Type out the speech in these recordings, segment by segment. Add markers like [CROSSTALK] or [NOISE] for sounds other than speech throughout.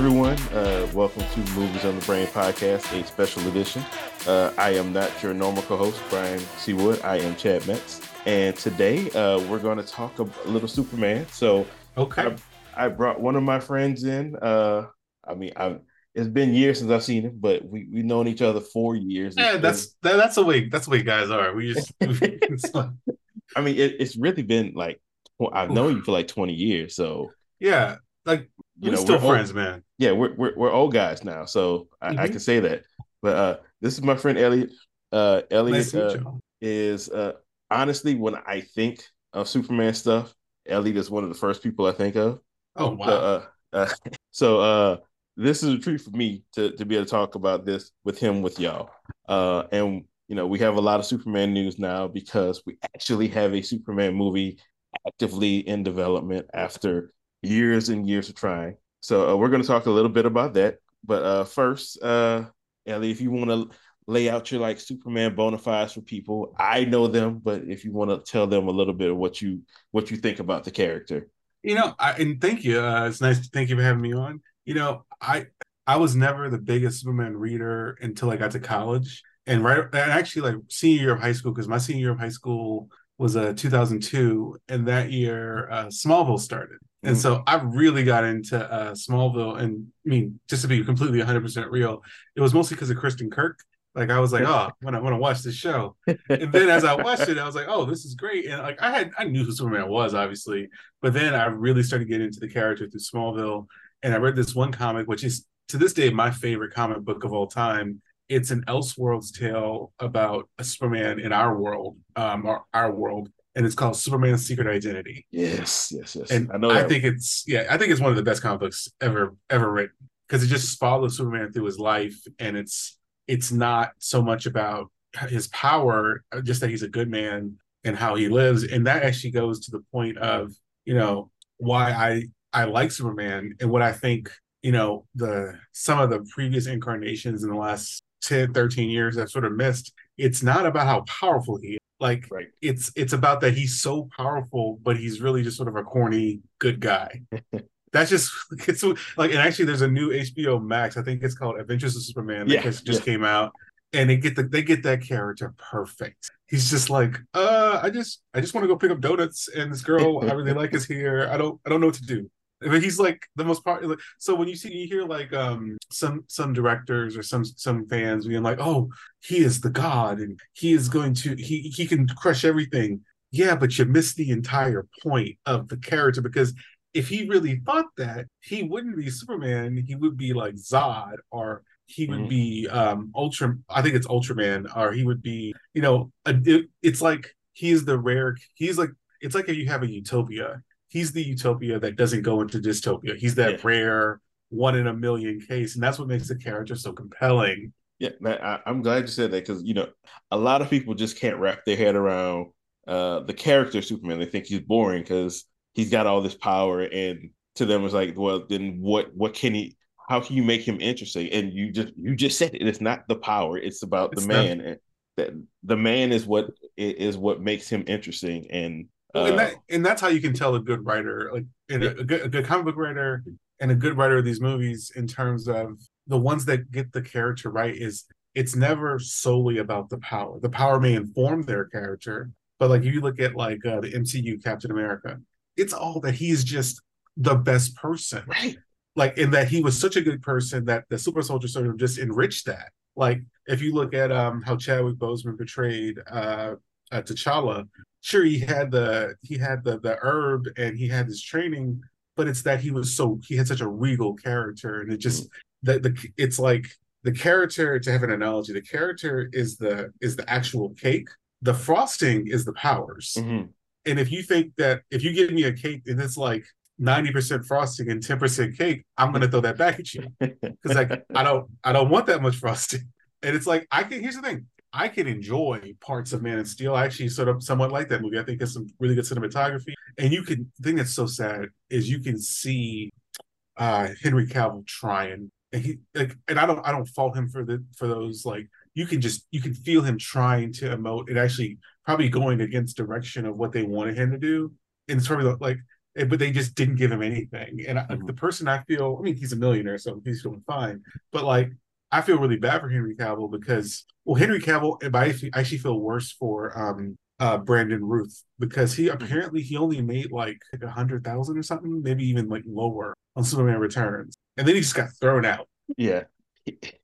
Everyone. Uh, welcome to Movies on the Brain podcast, a special edition. Uh, I am not your normal co-host, Brian Seawood. I am Chad Metz, and today uh, we're going to talk a, a, little Superman. So, okay, I, I, brought one of my friends in. Uh, I mean, i it's been years since I've seen him, but we we've known each other four years. Yeah, that's that, that's the way that's the way guys are. We just. [LAUGHS] I mean, it, it's really been like I've known you for like twenty years, so yeah, like you we're know, still we're friends, old, man. Yeah, we're, we're we're old guys now, so I, mm-hmm. I, can say that. But uh, this is my friend Elliot. Uh, Elliot nice uh, is uh, honestly when I think of Superman stuff, Elliot is one of the first people I think of. Oh wow! Uh, uh, [LAUGHS] so uh, this is a treat for me to to be able to talk about this with him with y'all. Uh, and you know we have a lot of Superman news now because we actually have a Superman movie actively in development after years and years of trying. So uh, we're going to talk a little bit about that. But uh, first, uh, Ellie, if you want to lay out your like Superman bona fides for people, I know them, but if you want to tell them a little bit of what you what you think about the character, you know, I, and thank you. Uh, it's nice. To, thank you for having me on. You know, I I was never the biggest Superman reader until I got to college, and right, and actually like senior year of high school because my senior year of high school was a uh, 2002, and that year uh, Smallville started. And mm. so I really got into uh, Smallville, and I mean, just to be completely 100% real, it was mostly because of Kristin Kreuk. Like I was like, oh, when I want to watch this show, [LAUGHS] and then as I watched it, I was like, oh, this is great. And like I had, I knew who Superman was, obviously, but then I really started getting into the character through Smallville, and I read this one comic, which is to this day my favorite comic book of all time. It's an Elseworlds tale about a Superman in our world, um, our, our world, and it's called Superman's Secret Identity. Yes, yes, yes. And I know. I think it's yeah, I think it's one of the best comic books ever ever written because it just follows Superman through his life, and it's it's not so much about his power, just that he's a good man and how he lives, and that actually goes to the point of you know why I I like Superman and what I think you know the some of the previous incarnations in the last 10 13 years I've sort of missed it's not about how powerful he is like right. it's it's about that he's so powerful, but he's really just sort of a corny good guy. [LAUGHS] That's just it's like and actually there's a new HBO Max. I think it's called Adventures of Superman that yeah, just, just yeah. came out. And they get the they get that character perfect. He's just like, uh, I just I just want to go pick up donuts and this girl I really like is here. I don't I don't know what to do but he's like the most popular. So when you see you hear like um some some directors or some some fans being like, "Oh, he is the god and he is going to he he can crush everything." Yeah, but you miss the entire point of the character because if he really thought that, he wouldn't be Superman. He would be like Zod or he would mm-hmm. be um Ultra. I think it's Ultraman or he would be you know a, it, it's like he's the rare. He's like it's like if you have a utopia he's the utopia that doesn't go into dystopia. He's that yeah. rare one in a million case, and that's what makes the character so compelling. Yeah, man, I, am glad you said that because you know a lot of people just can't wrap their head around uh, the character Superman. They think he's boring because he's got all this power, and to them it's like, well, then what? What can he? How can you make him interesting? And you just you just said it. It's not the power; it's about it's the man. Not- and that the man is what is what makes him interesting and well, and that uh, and that's how you can tell a good writer, like in a, a, good, a good comic book writer and a good writer of these movies, in terms of the ones that get the character right. Is it's never solely about the power. The power may inform their character, but like if you look at like uh, the MCU Captain America, it's all that he's just the best person, right? Like in that he was such a good person that the super soldier sort of just enriched that. Like if you look at um how Chadwick Boseman portrayed uh, uh T'Challa, sure he had the he had the the herb and he had his training but it's that he was so he had such a regal character and it just that the it's like the character to have an analogy the character is the is the actual cake. The frosting is the powers. Mm-hmm. and if you think that if you give me a cake and it's like 90% frosting and 10% cake i'm going to throw that back at you. [LAUGHS] Because like i don't i don't want that much frosting. And it's like i can here's the thing I can enjoy parts of Man of Steel. I actually sort of somewhat like that movie. I think it's some really good cinematography. And you can the thing that's so sad is you can see uh Henry Cavill trying. And he like and I don't I don't fault him for the for those like you can just you can feel him trying to emote and actually probably going against direction of what they wanted him to do. And it's probably like but they just didn't give him anything. And mm-hmm. the person I feel, I mean, he's a millionaire, so he's doing fine. But like, I feel really bad for Henry Cavill because, well, Henry Cavill, but I actually feel worse for um, uh, Brandon Routh because he mm-hmm. apparently he only made like a hundred thousand or something, maybe even like lower on Superman Returns, and then he just got thrown out. Yeah,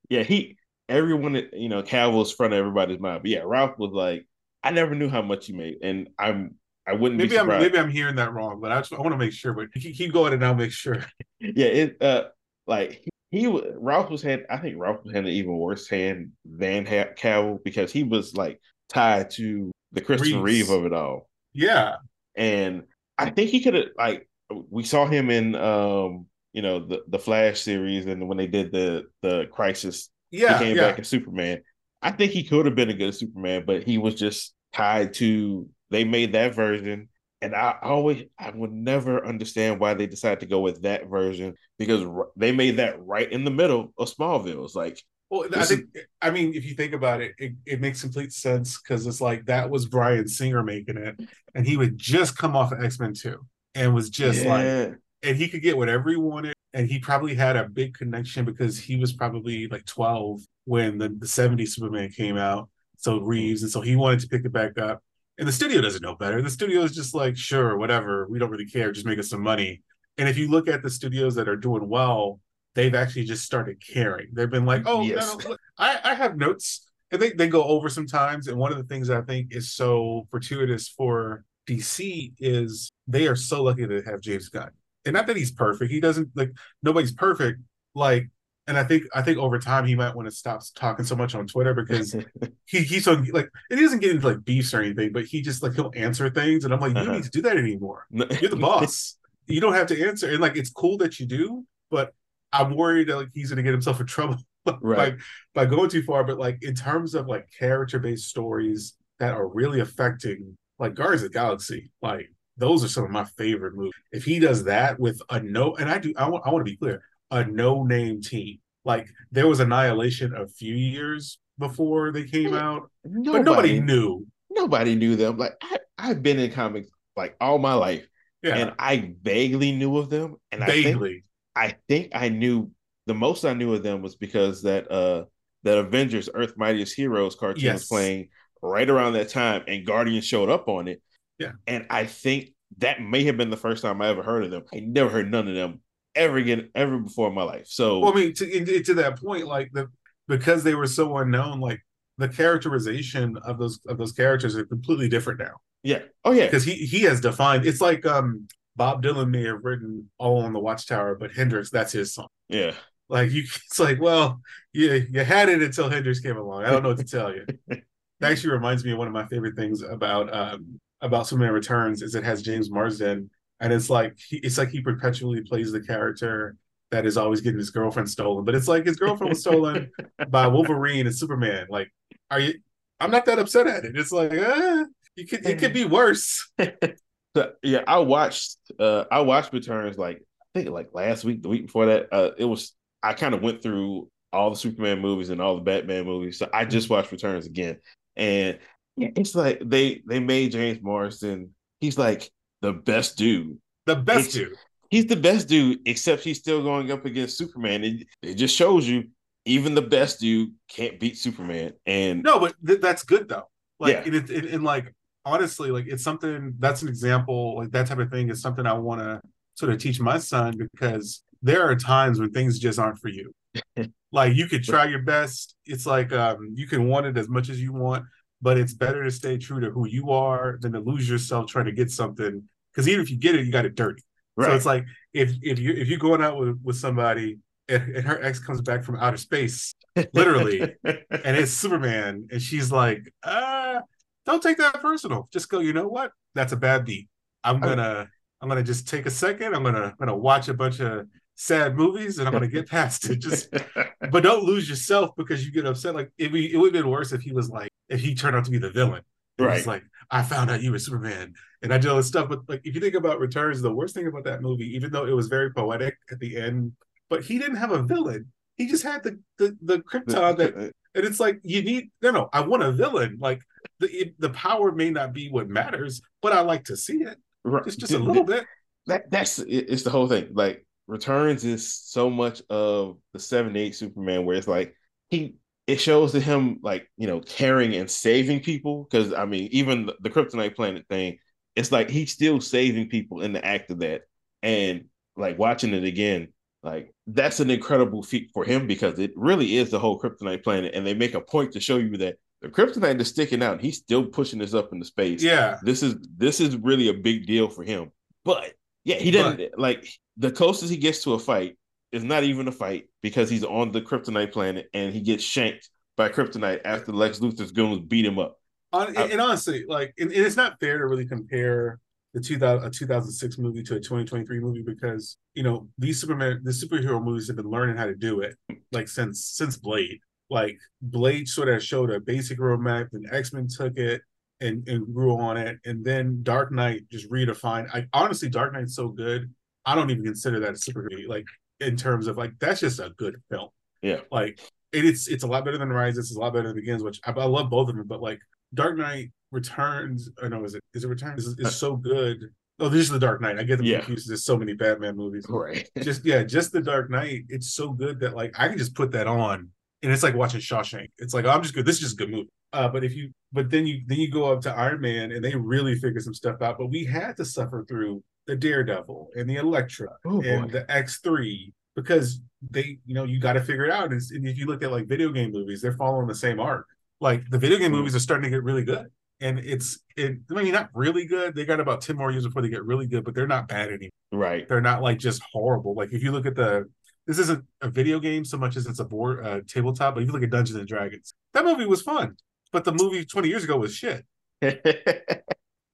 yeah. He everyone, you know, Cavill's front of everybody's mind. But yeah, Ralph was like, I never knew how much he made, and I'm I wouldn't maybe I'm maybe I'm hearing that wrong, but I just I want to make sure. But keep going and I'll make sure. [LAUGHS] yeah, it uh like he, Ralph was had I think Ralph had an even worse hand than Cavill because he was like tied to the Christopher Reeve of it all. Yeah, and I think he could have like we saw him in um you know the the Flash series and when they did the the Crisis. Yeah, he came yeah. back as Superman. I think he could have been a good Superman, but he was just tied to they made that version and I always I would never understand why they decided to go with that version because they made that right in the middle of Smallville. It's like, well, I think is... I mean if you think about it, it, it makes complete sense because it's like that was Bryan Singer making it, and he would just come off of X Men Two and was just yeah. like, and he could get whatever he wanted, and he probably had a big connection because he was probably like twelve when the the '70s Superman came out, so Reeves, and so he wanted to pick it back up and the studio doesn't know better. The studio is just like, sure, whatever. We don't really care. Just make us some money. And if you look at the studios that are doing well, they've actually just started caring. They've been like, oh, yes. no, I, I have notes. And they, they go over sometimes. And one of the things I think is so fortuitous for DC is they are so lucky to have James Gunn. And not that he's perfect. He doesn't like nobody's perfect. Like and I think I think over time he might want to stop talking so much on Twitter because [LAUGHS] he he's so like it doesn't get into like beefs or anything, but he just like he'll answer things, and I'm like, you don't uh-huh. need to do that anymore. You're the [LAUGHS] boss. you don't have to answer, and like it's cool that you do, but I'm worried that like he's gonna get himself in [LAUGHS] trouble right. by by going too far. But like in terms of like character based stories that are really affecting like Guardians of the Galaxy, like those are some of my favorite movies. If he does that with a no, and I do, I want I want to be clear a no name team. Like there was Annihilation a few years before they came out, nobody, but nobody knew. Nobody knew them. Like I, I've been in comics like all my life, yeah. and I vaguely knew of them. And vaguely, I think, I think I knew the most I knew of them was because that uh that Avengers Earth Mightiest Heroes cartoon yes. was playing right around that time, and Guardian showed up on it. Yeah, and I think that may have been the first time I ever heard of them. I never heard none of them ever again ever before in my life. So well, I mean, to, to that point, like the because they were so unknown, like the characterization of those of those characters are completely different now. Yeah. Oh yeah. Because he he has defined. It's like um Bob Dylan may have written "All Along the Watchtower," but Hendrix that's his song. Yeah. Like you, [LAUGHS] it's like well, you you had it until Hendrix came along. I don't know what to tell you. [LAUGHS] that actually reminds me of one of my favorite things about um about Superman Returns is it has James Marsden and it's like he, it's like he perpetually plays the character that is always getting his girlfriend stolen. But it's like his girlfriend was stolen [LAUGHS] by Wolverine and Superman. Like, are you? I'm not that upset at it. It's like, uh, you could it could be worse. [LAUGHS] so, yeah, I watched uh I watched Returns like I think like last week, the week before that. Uh, it was I kind of went through all the Superman movies and all the Batman movies. So I just watched Returns again, and it's like they they made James Marsden. He's like the best dude. The best it's, dude. He's the best dude, except he's still going up against Superman. It, it just shows you even the best dude can't beat Superman. And no, but th- that's good though. Like, yeah. and, it, and like honestly, like it's something that's an example. Like that type of thing is something I want to sort of teach my son because there are times when things just aren't for you. [LAUGHS] like you could try your best. It's like um, you can want it as much as you want, but it's better to stay true to who you are than to lose yourself trying to get something. Because even if you get it, you got it dirty. Right. So it's like if if you if you're going out with, with somebody and, and her ex comes back from outer space, literally, [LAUGHS] and it's Superman, and she's like, uh, don't take that personal. Just go, you know what? That's a bad beat. I'm gonna I'm gonna just take a second. I'm gonna I'm gonna watch a bunch of sad movies and I'm gonna get past it. Just [LAUGHS] but don't lose yourself because you get upset. Like it, it would have been worse if he was like, if he turned out to be the villain. Right. It's like, I found out you were Superman and I did all this stuff. But like if you think about Returns, the worst thing about that movie, even though it was very poetic at the end, but he didn't have a villain. He just had the the, the Krypton that uh, and it's like you need no no, I want a villain. Like the it, the power may not be what matters, but I like to see it. Right. Just just a little bit. that that's it's the whole thing. Like Returns is so much of the seven eight Superman, where it's like he it shows to him like you know caring and saving people because I mean even the, the Kryptonite planet thing, it's like he's still saving people in the act of that, and like watching it again, like that's an incredible feat for him because it really is the whole Kryptonite planet, and they make a point to show you that the Kryptonite is sticking out. He's still pushing this up into space. Yeah, this is this is really a big deal for him. But yeah, he doesn't but, like the closest he gets to a fight is not even a fight because he's on the Kryptonite planet and he gets shanked by Kryptonite after Lex Luthor's goons beat him up. and, and honestly, like, and, and, it's not fair to really compare the 2000, a 2006 movie to a 2023 movie because you know these Superman, the superhero movies have been learning how to do it like since since Blade. Like Blade sort of showed a basic roadmap, and X Men took it and and grew on it, and then Dark Knight just redefined. I honestly, Dark Knight's so good. I don't even consider that a superhero. Like in terms of like that's just a good film. Yeah. Like it's it's a lot better than Rises. It's a lot better than Begins, which I, I love both of them. But like Dark Knight Returns, or no, is it is it Returns? Is, is so good. Oh, this is the Dark Knight. I get them yeah. confused. There's so many Batman movies. Right. [LAUGHS] just yeah, just the Dark Knight. It's so good that like I can just put that on, and it's like watching Shawshank. It's like oh, I'm just good. This is just a good movie. Uh, but if you but then you then you go up to Iron Man and they really figure some stuff out. But we had to suffer through the Daredevil and the Elektra oh, and the X3 because they, you know, you got to figure it out. And, and, if you look at like video game movies, they're following the same arc. Like the video game mm-hmm. movies are starting to get really good. And it's, it, I mean, not really good. They got about 10 more years before they get really good, but they're not bad anymore. Right. They're not like just horrible. Like if you look at the, this isn't a video game so much as it's a board uh, tabletop, but if you look at Dungeons and Dragons, that movie was fun, but the movie 20 years ago was shit. [LAUGHS]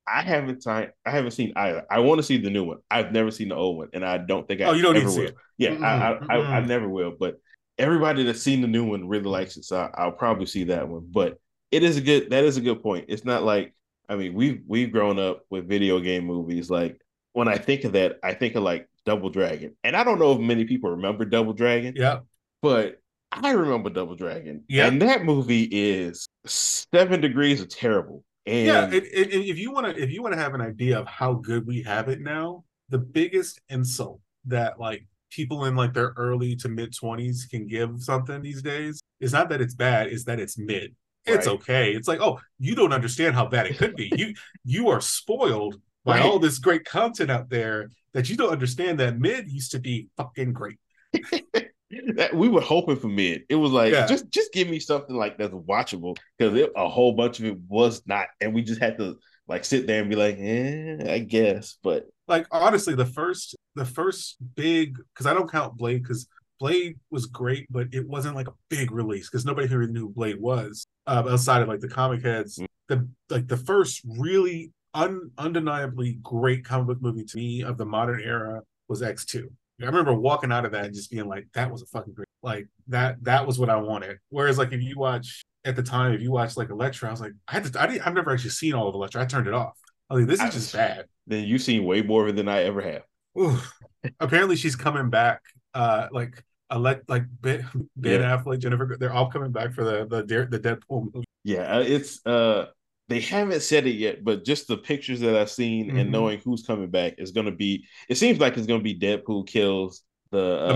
I haven't seen I haven't seen either. I want to see the new one. I've never seen the old one, and I don't think I oh, you don't ever will. It. Yeah, mm-hmm. I, I, I, I, never will. But everybody that's seen the new one really likes it, so I'll probably see that one. But it is a good. That is a good point. It's not like I mean we've we've grown up with video game movies. Like when I think of that, I think of like Double Dragon, and I don't know if many people remember Double Dragon. Yeah, but I remember Double Dragon. Yeah, and that movie is seven degrees of terrible. And yeah, it, it, if you want to, if you want to have an idea of how good we have it now, the biggest insult that like people in like their early to mid twenties can give something these days is not that it's bad, is that it's mid. It's right. okay. It's like, oh, you don't understand how bad it could be. you you are spoiled [LAUGHS] by right. all this great content out there that you don't understand that mid used to be fucking great. [LAUGHS] that we were hoping for mid. It was like yeah. just just give me something like that's watchable because a whole bunch of it was not, and we just had to like sit there and be like, eh, I guess. But like honestly, the first the first big because I don't count Blade because Blade was great, but it wasn't like a big release because nobody here knew Blade was uh, outside of like the comic heads. Mm-hmm. The like the first really un, undeniably great comic book movie to me of the modern era was X two. I remember walking out of that and just being like, that was a fucking great, like that, that was what I wanted. Whereas like, if you watch at the time, if you watch like Elektra, I was like, I had to, I didn't, I've never actually seen all of Elektra. I turned it off. I was like, this is I, just bad. Then you've seen way more than I ever have. Apparently she's coming back. Uh, like elect like Ben, ben yeah. Affleck, Jennifer, they're all coming back for the the the Deadpool movie. Yeah, uh, it's uh they haven't said it yet, but just the pictures that I've seen mm-hmm. and knowing who's coming back is going to be. It seems like it's going to be Deadpool kills the uh,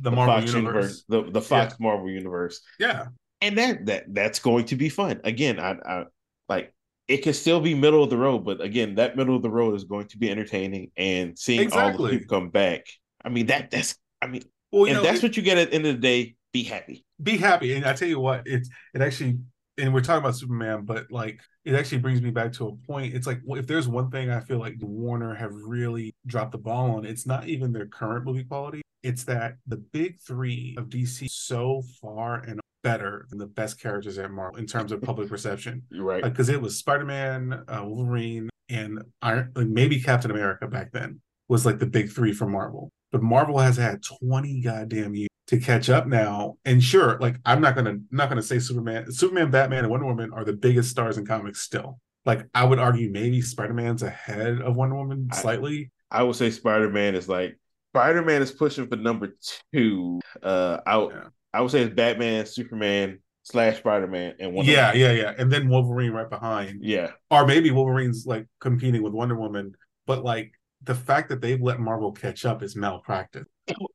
the, the, Marvel Fox universe, universe the the Fox yeah. Marvel universe. Yeah, and that that that's going to be fun. Again, I, I like it could still be middle of the road, but again, that middle of the road is going to be entertaining. And seeing exactly. all the people come back, I mean that that's I mean, well, if know, that's it, what you get at the end of the day, be happy. Be happy, and I tell you what, it's it actually and we're talking about Superman, but like it actually brings me back to a point. It's like if there's one thing I feel like Warner have really dropped the ball on, it's not even their current movie quality. It's that the big three of DC so far and better than the best characters at Marvel in terms of public perception. You're right. Because like, it was Spider Man, uh, Wolverine, and Iron, like maybe Captain America back then was like the big three for Marvel. But Marvel has had 20 goddamn years to catch up now. And sure, like I'm not gonna not gonna say Superman, Superman, Batman, and Wonder Woman are the biggest stars in comics still. Like I would argue maybe Spider-Man's ahead of Wonder Woman slightly. I, I would say Spider-Man is like Spider-Man is pushing for number two. Uh I, yeah. I would say it's Batman, Superman, slash Spider-Man and Wonder Yeah, Woman. yeah, yeah. Yeah. And then Wolverine right behind. Yeah. Or maybe Wolverine's like competing with Wonder Woman, but like the fact that they've let Marvel catch up is malpractice. Oh,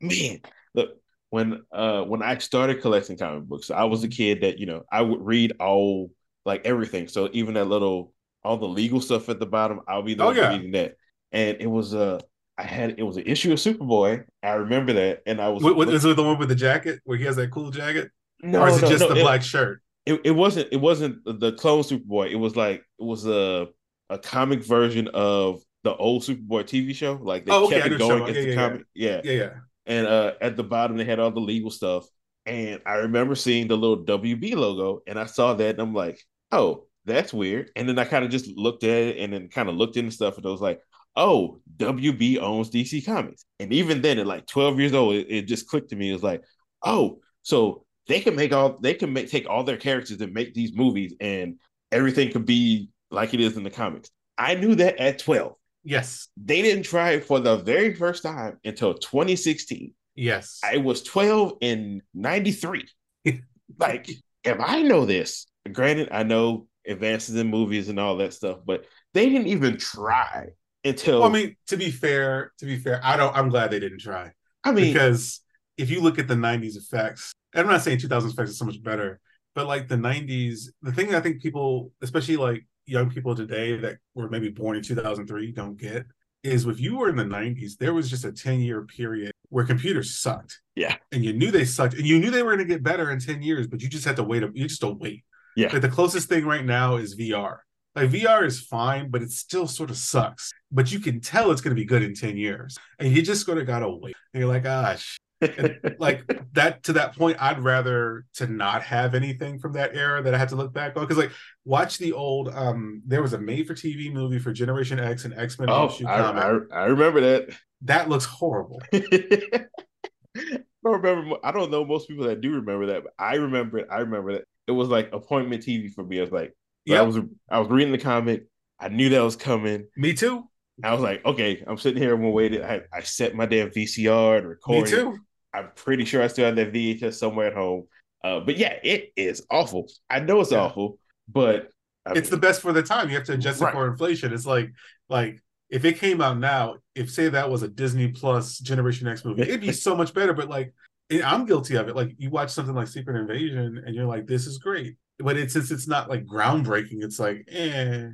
man, look when uh when I started collecting comic books, I was a kid that you know I would read all like everything. So even that little all the legal stuff at the bottom, I'll be the oh, yeah. reading that. And it was a uh, I had it was an issue of Superboy. I remember that, and I was. What, what, is it the one with the jacket where he has that cool jacket? No, or is it no, just no, the it, black shirt? It, it wasn't. It wasn't the clone Superboy. It was like it was a a comic version of the old Superboy TV show. Like they oh, okay, kept it going as yeah, the yeah, comic. Yeah. yeah, yeah. And uh, at the bottom they had all the legal stuff. And I remember seeing the little WB logo, and I saw that, and I'm like, oh, that's weird. And then I kind of just looked at it, and then kind of looked into stuff, and I was like, oh, WB owns DC Comics. And even then, at like 12 years old, it, it just clicked to me. It was like, oh, so they can make all they can make take all their characters and make these movies, and everything could be like it is in the comics. I knew that at 12. Yes. They didn't try it for the very first time until 2016. Yes. I was 12 in 93. [LAUGHS] like, if I know this, granted, I know advances in movies and all that stuff, but they didn't even try until well, I mean, to be fair, to be fair, I don't I'm glad they didn't try. I mean because if you look at the 90s effects, I'm not saying 2000s effects is so much better, but like the 90s, the thing I think people, especially like young people today that were maybe born in 2003 don't get is if you were in the 90s, there was just a 10 year period where computers sucked. Yeah. And you knew they sucked and you knew they were going to get better in 10 years, but you just had to wait. You just don't wait. Yeah. Like the closest thing right now is VR. Like VR is fine, but it still sort of sucks. But you can tell it's going to be good in 10 years. And you just going to got to wait. And you're like, ah, gosh, like that to that point, I'd rather to not have anything from that era that I had to look back on. Because like watch the old um there was a made for TV movie for Generation X and X-Men oh, I, I, I, remember that. That looks horrible. [LAUGHS] I don't remember I don't know most people that do remember that, but I remember it. I remember that. It was like appointment TV for me. I was like, yeah, I was I was reading the comic. I knew that was coming. Me too. I was like, okay, I'm sitting here, I'm gonna. I, I set my damn VCR to record. Me too. I'm pretty sure I still have that VHS somewhere at home. Uh, but yeah, it is awful. I know it's yeah. awful, but I it's mean, the best for the time. You have to adjust right. it for inflation. It's like like if it came out now, if say that was a Disney Plus Generation X movie, it'd be so much better. But like, I'm guilty of it. Like you watch something like Secret Invasion, and you're like, this is great. But it, since it's not like groundbreaking, it's like, eh.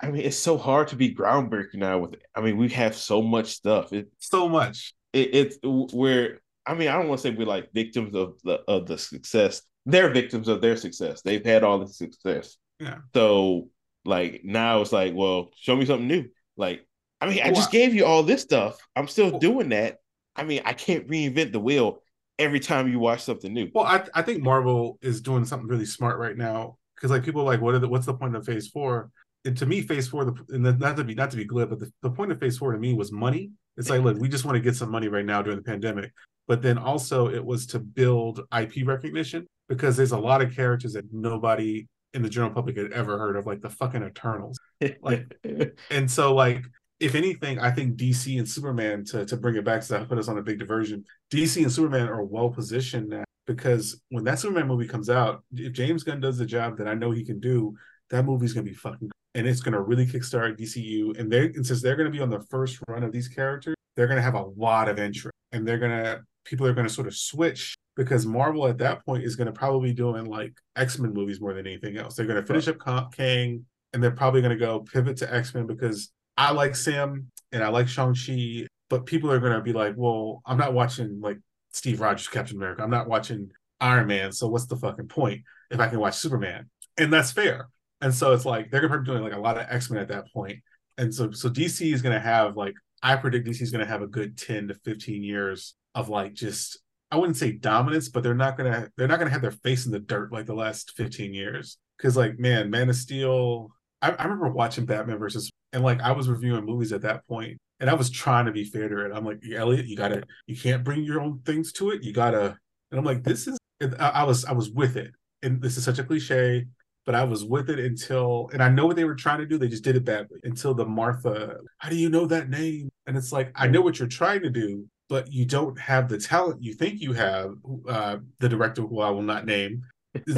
I mean, it's so hard to be groundbreaking now. With I mean, we have so much stuff. It, so much. It, it's where I mean, I don't want to say we're like victims of the of the success. They're victims of their success. They've had all the success. Yeah. So like now it's like, well, show me something new. Like, I mean, I just gave you all this stuff. I'm still doing that. I mean, I can't reinvent the wheel every time you watch something new. Well, I, I think Marvel is doing something really smart right now because like people are like, what are the, what's the point of Phase Four? And to me, Phase Four, the, and not to be not to be glib, but the, the point of Phase Four to me was money. It's like, look, we just want to get some money right now during the pandemic but then also it was to build IP recognition because there's a lot of characters that nobody in the general public had ever heard of, like the fucking Eternals. Like, [LAUGHS] and so like if anything, I think DC and Superman to to bring it back to put us on a big diversion. DC and Superman are well positioned now because when that Superman movie comes out, if James Gunn does the job that I know he can do, that movie's gonna be fucking and it's gonna really kickstart DCU. And they and since they're gonna be on the first run of these characters, they're gonna have a lot of interest and they're gonna people are going to sort of switch because Marvel at that point is going to probably be doing like X Men movies more than anything else. They're going to finish right. up Kang and they're probably going to go pivot to X Men because I like Sam and I like Shang Chi, but people are going to be like, well, I'm not watching like Steve Rogers Captain America. I'm not watching Iron Man. So what's the fucking point if I can watch Superman? And that's fair. And so it's like they're going to be doing like a lot of X Men at that point. And so so DC is going to have like I predict DC is going to have a good 10 to 15 years of like just I wouldn't say dominance, but they're not gonna they're not gonna have their face in the dirt like the last 15 years. Cause like man, Man of Steel, I, I remember watching Batman versus and like I was reviewing movies at that point and I was trying to be fair to it. I'm like, Elliot, you gotta you can't bring your own things to it. You gotta and I'm like, this is I, I was I was with it. And this is such a cliche, but I was with it until, and I know what they were trying to do. They just did it badly until the Martha. How do you know that name? And it's like I know what you're trying to do, but you don't have the talent you think you have. Uh, the director, who I will not name,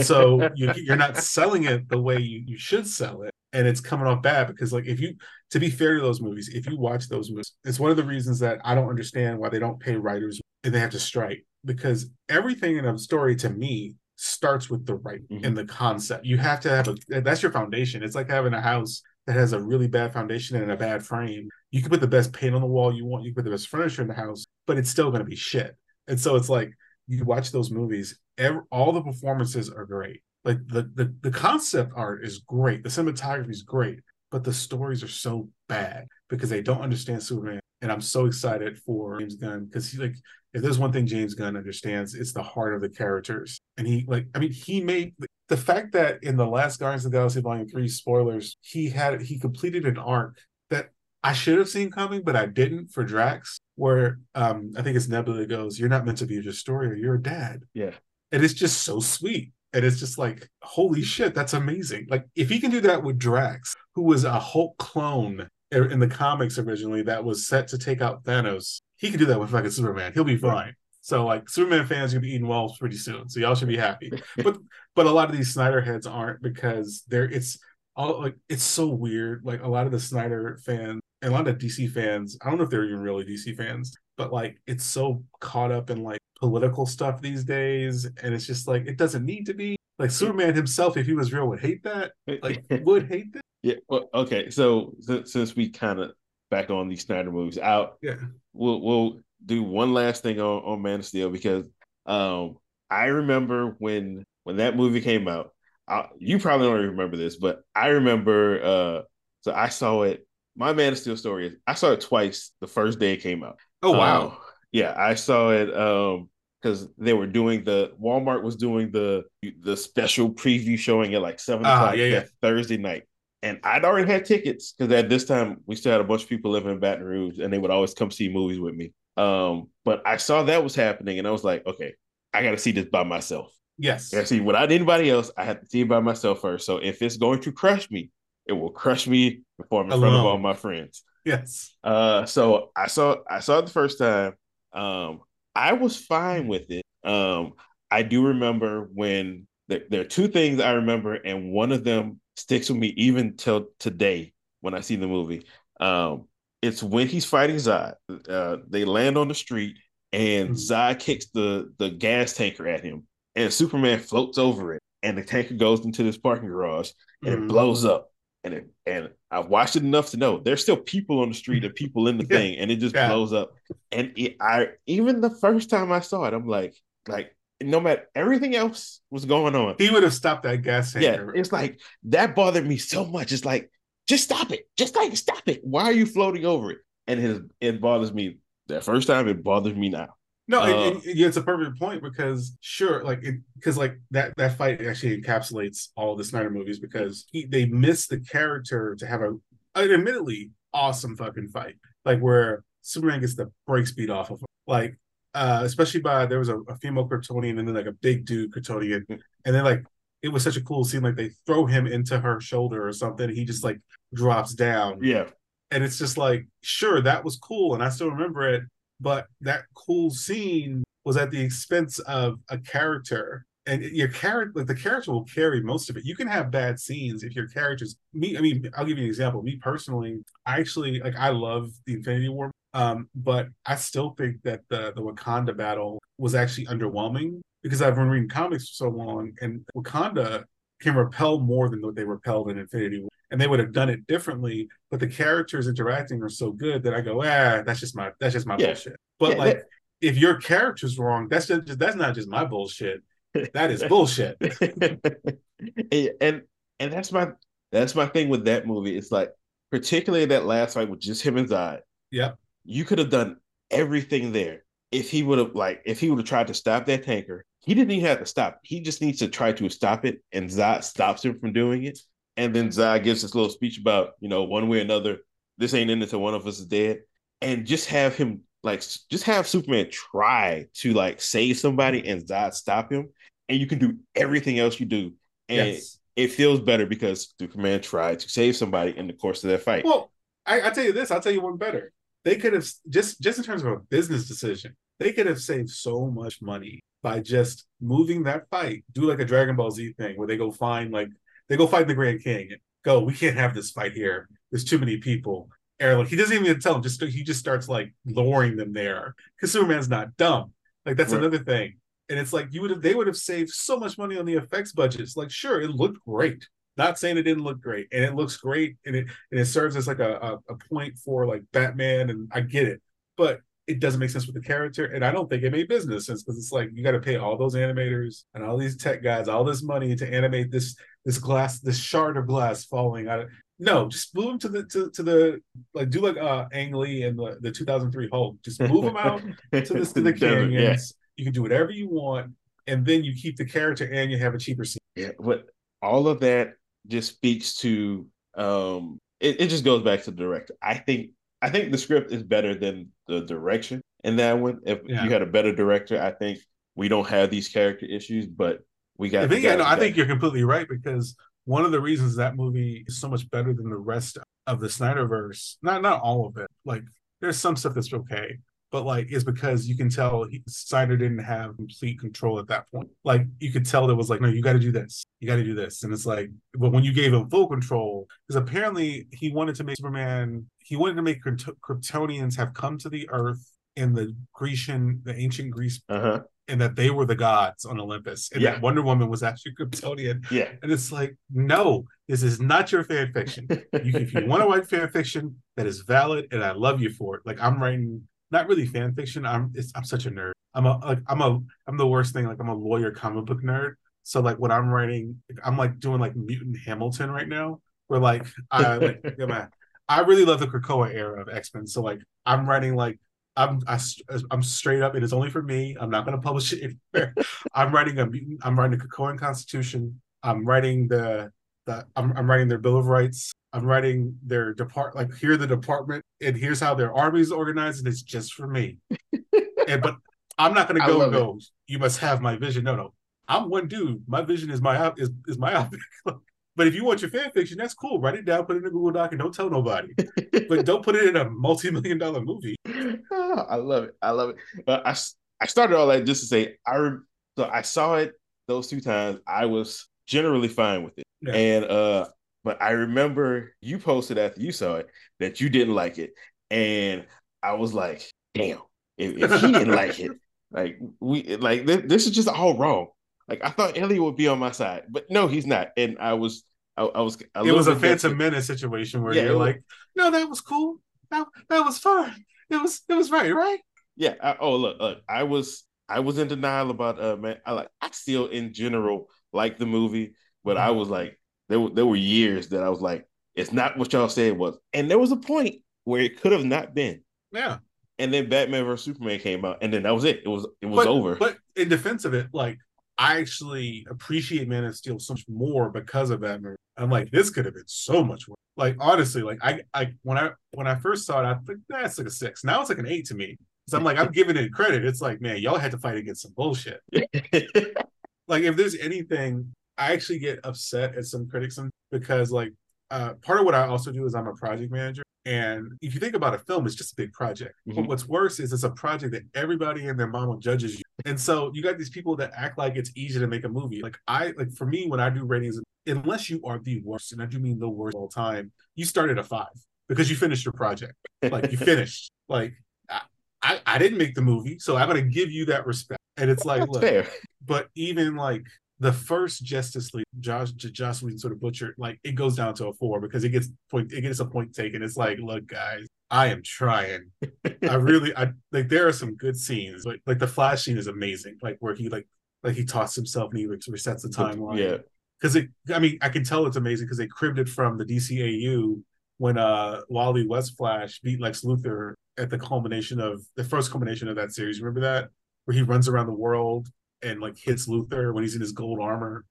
so you, [LAUGHS] you're not selling it the way you, you should sell it and it's coming off bad because like if you to be fair to those movies if you watch those movies it's one of the reasons that i don't understand why they don't pay writers and they have to strike because everything in a story to me starts with the right mm-hmm. and the concept you have to have a that's your foundation it's like having a house that has a really bad foundation and a bad frame you can put the best paint on the wall you want you can put the best furniture in the house but it's still going to be shit. And so it's like you watch those movies every, all the performances are great. Like the, the the concept art is great the cinematography is great but the stories are so bad because they don't understand superman. And i'm so excited for james gunn because he like if there's one thing james gunn understands it's the heart of the characters. And he like i mean he made the fact that in the last guardians of the galaxy volume 3 spoilers he had he completed an arc that i should have seen coming but i didn't for drax where um i think it's nebula goes you're not meant to be your story or you're a dad yeah and it's just so sweet and it's just like, holy shit, that's amazing. Like, if he can do that with Drax, who was a Hulk clone in the comics originally that was set to take out Thanos, he can do that with fucking Superman. He'll be fine. So like Superman fans gonna be eating walls pretty soon. So y'all should be happy. [LAUGHS] but but a lot of these Snyder heads aren't because they're it's all like it's so weird. Like a lot of the Snyder fans a lot of DC fans, I don't know if they're even really DC fans, but like it's so caught up in like political stuff these days and it's just like it doesn't need to be. Like superman himself if he was real would hate that. Like [LAUGHS] would hate that. Yeah well, okay so since we kind of back on these snyder movies out yeah. we'll we'll do one last thing on, on man of steel because um i remember when when that movie came out I, you probably don't remember this but i remember uh so i saw it my man of steel story is i saw it twice the first day it came out Oh wow. Um, yeah, I saw it um because they were doing the Walmart was doing the the special preview showing at like seven uh, o'clock yeah, yeah. Thursday night. And I'd already had tickets because at this time we still had a bunch of people living in Baton Rouge and they would always come see movies with me. Um, but I saw that was happening and I was like, okay, I gotta see this by myself. Yes. I see without anybody else, I have to see it by myself first. So if it's going to crush me, it will crush me before I'm in Alone. front of all my friends. Yes. Uh, so I saw I saw it the first time. Um, I was fine with it. Um, I do remember when there, there, are two things I remember, and one of them sticks with me even till today when I see the movie. Um, it's when he's fighting Zod. Uh, they land on the street, and mm-hmm. Zod kicks the the gas tanker at him, and Superman floats over it, and the tanker goes into this parking garage, and mm-hmm. it blows up and it, and I've watched it enough to know there's still people on the street and people in the thing, and it just yeah. blows up. And it, I even the first time I saw it, I'm like, like no matter everything else was going on, he would have stopped that gas tanker. Yeah, it's like that bothered me so much. It's like just stop it, just like stop it. Why are you floating over it? And it, it bothers me that first time. It bothers me now. No, uh, it, it, it's a perfect point because sure, like because like that that fight actually encapsulates all the Snyder movies because he, they miss the character to have a an admittedly awesome fucking fight, like where Superman gets the break speed off of him, like uh, especially by there was a, a female Kryptonian and then like a big dude Kryptonian, and then like it was such a cool scene, like they throw him into her shoulder or something, he just like drops down, yeah, and it's just like sure that was cool, and I still remember it but that cool scene was at the expense of a character. And your character like the character will carry most of it. You can have bad scenes if your characters me i mean i'll give you an example. Me personally i actually like i love the infinity war um but i still think that the the wakanda battle was actually underwhelming because i've been reading comics for so long and wakanda can repel more than what they repelled in infinity war and they would have done it differently. But the characters interacting are so good that I go, ah, that's just my that's just my yeah. bullshit. But yeah, like, that... if your character's wrong, that's just that's not just my bullshit. [LAUGHS] That is bullshit. [LAUGHS] and and that's my that's my thing with that movie. It's like particularly that last fight with just him and Zod. Yep. You could have done everything there if he would have like if he would have tried to stop that tanker. He didn't even have to stop. He just needs to try to stop it, and Zod stops him from doing it. And then Zai gives this little speech about, you know, one way or another, this ain't in until one of us is dead. And just have him like just have Superman try to like save somebody and Zod stop him. And you can do everything else you do. And yes. it feels better because Superman tried to save somebody in the course of that fight. Well, I, I tell you this, I'll tell you one better. They could have just just in terms of a business decision, they could have saved so much money by just moving that fight. Do like a Dragon Ball Z thing where they go find like they go fight the Grand King. Go, we can't have this fight here. There's too many people. Erlich, he doesn't even tell him. Just he just starts like luring them there because Superman's not dumb. Like that's right. another thing. And it's like you would have they would have saved so much money on the effects budgets. Like, sure, it looked great. Not saying it didn't look great, and it looks great, and it and it serves as like a, a, a point for like Batman, and I get it, but it doesn't make sense with the character, and I don't think it made business sense because it's like you got to pay all those animators and all these tech guys all this money to animate this this glass this shard of glass falling out of no, just move him to the to, to the like do like uh Ang Lee and the, the 2003 Hulk. Just move him out to the to the [LAUGHS] canyons. Yeah. You can do whatever you want, and then you keep the character and you have a cheaper scene. Yeah, but all of that just speaks to um it, it just goes back to the director. I think I think the script is better than the direction in that one. If yeah. you had a better director, I think we don't have these character issues, but we got. I think, yeah, no, I think you're completely right because one of the reasons that movie is so much better than the rest of the Snyderverse, not not all of it. Like there's some stuff that's okay, but like is because you can tell he, Snyder didn't have complete control at that point. Like you could tell there was like, no, you got to do this, you got to do this, and it's like, but when you gave him full control, because apparently he wanted to make Superman, he wanted to make Kryptonians have come to the Earth in the Grecian, the ancient Greece, uh-huh. and that they were the gods on Olympus, and yeah. that Wonder Woman was actually Kryptonian. Yeah, and it's like, no, this is not your fan fiction. you, if you want to write fan fiction, that is valid, and I love you for it. Like I'm writing not really fan fiction. I'm I'm such a nerd. I'm a like I'm a I'm the worst thing. Like I'm a lawyer comic book nerd. So like when I'm writing, I'm like doing like mutant Hamilton right now. Where like I like [LAUGHS] I really love the Krakoa era of X Men. So like I'm writing like I'm I, am i am straight up. It is only for me. I'm not going [LAUGHS] to publish it anywhere. I'm writing a mutant. I'm writing a Krakoan Constitution. I'm writing the the. I'm, I'm writing their Bill of Rights. I'm writing their depart like here the department and here's how their army is organized and it's just for me. [LAUGHS] and but I'm not gonna go and go, it. you must have my vision. No, no. I'm one dude. My vision is my is, is my [LAUGHS] but if you want your fan fiction, that's cool. Write it down, put it in a Google Doc, and don't tell nobody. but don't put it in a multi-million dollar movie. Oh, [LAUGHS] I love it. I love it. But I I started all that just to say I so I saw it those two times. I was generally fine with it. Yeah. And uh but I remember you posted after you saw it that you didn't like it, and I was like, "Damn, if, if he didn't like it, [LAUGHS] like we like this, this is just all wrong." Like I thought Elliot would be on my side, but no, he's not. And I was, I, I was. A it was a Phantom Menace situation where yeah, you're like, "No, that was cool. That that was fun. It was it was right, right?" Yeah. I, oh look, look, I was I was in denial about uh man. I like I still in general like the movie, but I mm-hmm. was like, there were there were years that I was like, it's not what y'all said it was, and there was a point where it could have not been. Yeah. And then Batman vs Superman came out, and then that was it. It was it was but, over. But in defense of it, like I actually appreciate Man of Steel so much more because of that movie. I'm like, this could have been so much worse. Like honestly, like I, I when I when I first saw it, I think that's like a six. Now it's like an eight to me. So I'm like, I'm giving it credit. It's like, man, y'all had to fight against some bullshit. [LAUGHS] like if there's anything I actually get upset at some critics because like uh, part of what I also do is I'm a project manager. And if you think about a film, it's just a big project. Mm-hmm. But what's worse is it's a project that everybody and their mama judges you. And so you got these people that act like it's easy to make a movie. Like I like for me, when I do ratings, unless you are the worst, and I do mean the worst all time, you start at a five because you finished your project. Like you [LAUGHS] finished. Like I, I didn't make the movie, so I'm gonna give you that respect. And it's like, look, fair. but even like the first Justice League, Josh Joss Whedon sort of butchered, like it goes down to a four because it gets point it gets a point taken. It's like, look, guys, I am trying. I [LAUGHS] really I like there are some good scenes. Like like the flash scene is amazing. Like where he like like he tosses himself and he resets the timeline. Yeah. Cause it I mean I can tell it's amazing because they cribbed it from the DCAU when uh Wally West Flash beat Lex Luthor at the culmination of the first culmination of that series. Remember that? Where he runs around the world and like hits Luthor when he's in his gold armor.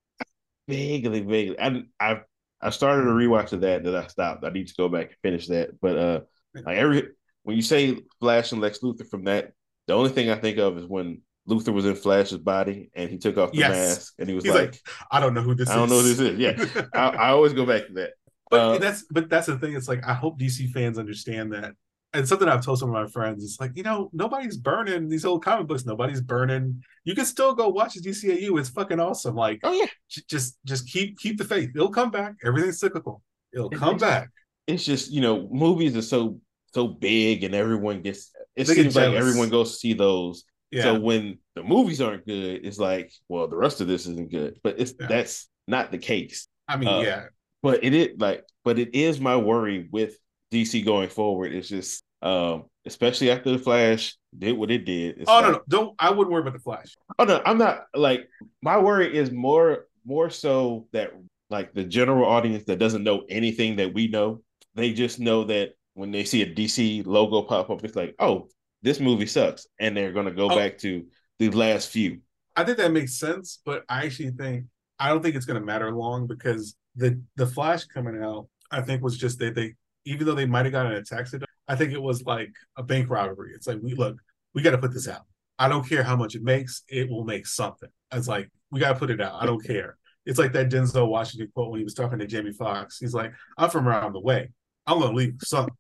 Vaguely, vaguely. I I I started a rewatch of that that I stopped. I need to go back and finish that. But uh like every when you say Flash and Lex Luthor from that, the only thing I think of is when Luthor was in Flash's body and he took off the yes. mask and he was like, like, I don't know who this I is. I don't know who this is. Yeah. [LAUGHS] I, I, always go back to that. But uh, that's but that's the thing. It's like I hope DC fans understand that and something I've told some of my friends is like, you know, nobody's burning these old comic books. Nobody's burning. You can still go watch the DCAU. It's fucking awesome. Like, oh yeah, just just keep keep the faith. It'll come back. Everything's cyclical. It'll come it's, back. It's just you know, movies are so so big, and everyone gets. It they seems like everyone goes to see those. Yeah. So when the movies aren't good, it's like, well, the rest of this isn't good. But it's yeah. that's not the case. I mean, uh, yeah. But it is like, but it is my worry with DC going forward. It's just um, especially after the Flash did what it did. oh like, no, no, don't. I wouldn't worry about the Flash. Oh no, I'm not. Like my worry is more more so that like the general audience that doesn't know anything that we know, they just know that when they see a DC logo pop up, it's like, oh, this movie sucks, and they're gonna go oh. back to the last few. I think that makes sense, but I actually think I don't think it's gonna matter long because the the Flash coming out, I think was just that they even though they might have gotten a tax I think it was like a bank robbery. It's like we look, we got to put this out. I don't care how much it makes, it will make something. It's like we got to put it out. I don't care. It's like that Denzel Washington quote when he was talking to Jamie Foxx. He's like, "I'm from around the way. I'm gonna leave something."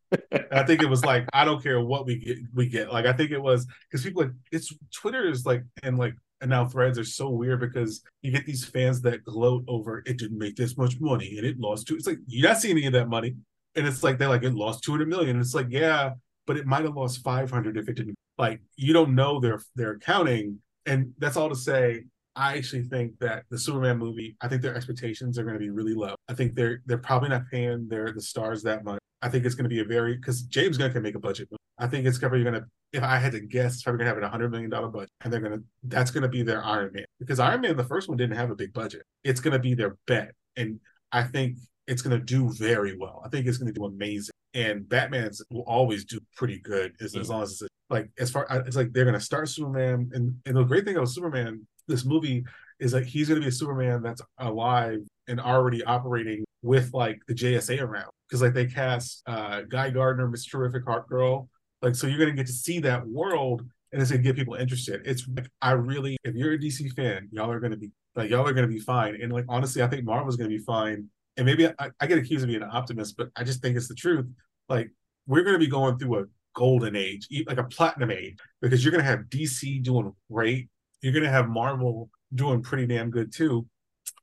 I think it was like, I don't care what we get. We get like I think it was because people like it's Twitter is like and like and now threads are so weird because you get these fans that gloat over it didn't make this much money and it lost to. It's like you're not seeing any of that money and it's like they're like it lost 200 million. It's like yeah but it might have lost 500 if it didn't like you don't know their their accounting. And that's all to say i actually think that the superman movie i think their expectations are going to be really low. I think they're they're probably not paying their the stars that much. I think it's going to be a very because james gunn can make a budget movie. i think it's probably going to if i had to guess it's probably going to have a 100 million dollar budget and they're going to that's going to be their iron man. Because iron man the first one didn't have a big budget. It's going to be their bet. And i think it's going to do very well. I think it's going to do amazing. And Batman's will always do pretty good as, as long as it's like as far it's like they're going to start Superman. And and the great thing about Superman, this movie is that he's going to be a Superman that's alive and already operating with like the JSA around because like they cast uh Guy Gardner, Mr. Terrific Hawk Girl. Like so you're going to get to see that world and it's going to get people interested. It's like I really if you're a DC fan, y'all are going to be like y'all are going to be fine. And like honestly, I think Marvel's going to be fine and maybe I, I get accused of being an optimist, but I just think it's the truth. Like we're going to be going through a golden age, like a platinum age, because you're going to have DC doing great. You're going to have Marvel doing pretty damn good too.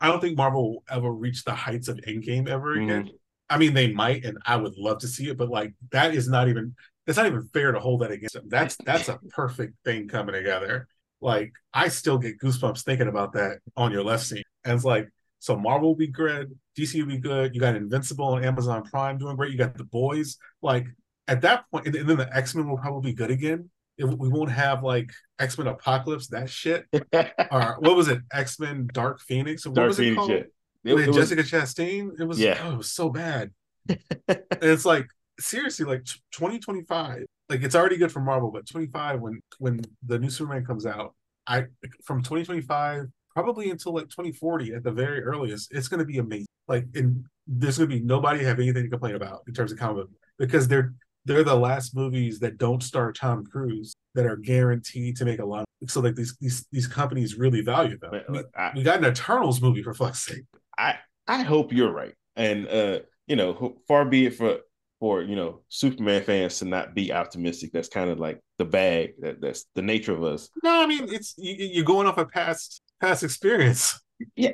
I don't think Marvel will ever reach the heights of Endgame ever mm-hmm. again. I mean, they might, and I would love to see it, but like that is not even it's not even fair to hold that against them. That's that's a perfect thing coming together. Like I still get goosebumps thinking about that on your left scene. And it's like so Marvel will be good, DC will be good. You got Invincible on Amazon Prime doing great. You got The Boys. Like at that point, and then the X Men will probably be good again. It, we won't have like X Men Apocalypse, that shit. [LAUGHS] or what was it? X Men Dark Phoenix. What Dark was it called? It, it Jessica was, Chastain. It was yeah. Oh, it was so bad. [LAUGHS] and it's like seriously, like 2025. Like it's already good for Marvel, but 25 when when the new Superman comes out, I from 2025 probably until like 2040 at the very earliest. It's going to be amazing. Like, and there's going to be nobody have anything to complain about in terms of comic because they're they're the last movies that don't star Tom Cruise that are guaranteed to make a lot. Of, so like these these these companies really value them. I mean, I, we got an Eternals movie for fuck's sake. I I hope you're right, and uh, you know, far be it for for you know Superman fans to not be optimistic. That's kind of like the bag. That that's the nature of us. No, I mean it's you, you're going off a past past experience. Yeah.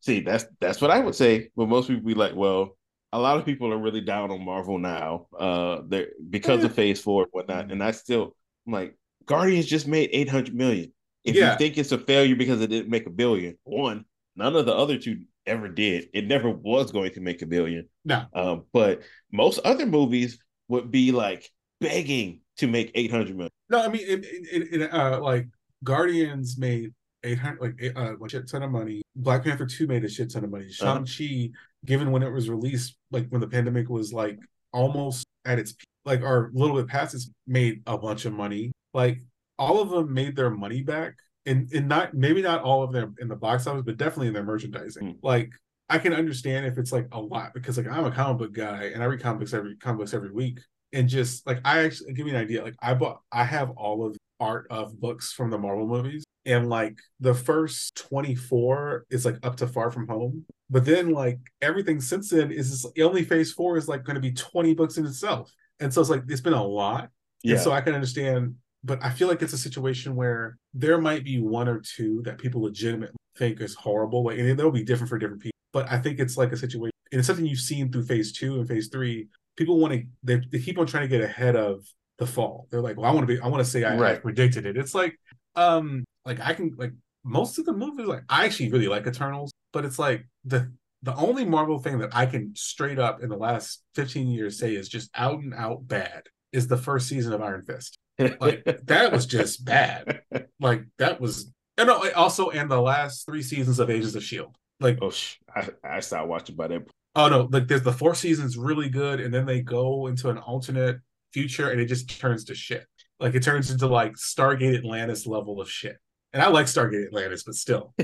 See, that's that's what I would say. But most people be like, well, a lot of people are really down on Marvel now. Uh they're because of phase four and whatnot. And I still I'm like, Guardians just made 800 million. If yeah. you think it's a failure because it didn't make a billion, one, none of the other two ever did. It never was going to make a billion. No. Um, but most other movies would be like begging to make 800 million. No, I mean, it, it, it uh, like Guardians made 800 like uh, a shit ton of money. Black Panther 2 made a shit ton of money. Uh-huh. Shang-Chi, given when it was released, like when the pandemic was like almost at its peak, like or a little bit past its made a bunch of money. Like all of them made their money back. And and not maybe not all of them in the box office, but definitely in their merchandising. Mm. Like I can understand if it's like a lot because like I'm a comic book guy and I read comics every comic books every week. And just like I actually give you an idea, like I bought I have all of art of books from the Marvel movies and like the first 24 is like up to far from home but then like everything since then is just, only phase four is like going to be 20 books in itself and so it's like it's been a lot. Yeah. And so I can understand, but I feel like it's a situation where there might be one or two that people legitimately think is horrible, and they'll be different for different people. But I think it's like a situation, and it's something you've seen through phase two and phase three. People want to, they, they keep on trying to get ahead of the fall. They're like, well, I want to be, I want to say I, right. I predicted it. It's like, um, like I can like most of the movies, like I actually really like Eternals, but it's like the the only Marvel thing that I can straight up in the last 15 years say is just out and out bad is the first season of Iron Fist. Like [LAUGHS] that was just bad. Like that was and also and the last three seasons of Agents of Shield. Like oh, I, I stopped watching by that. Oh no, like there's the four season's really good, and then they go into an alternate future, and it just turns to shit. Like it turns into like Stargate Atlantis level of shit. And I like Stargate Atlantis, but still. [LAUGHS]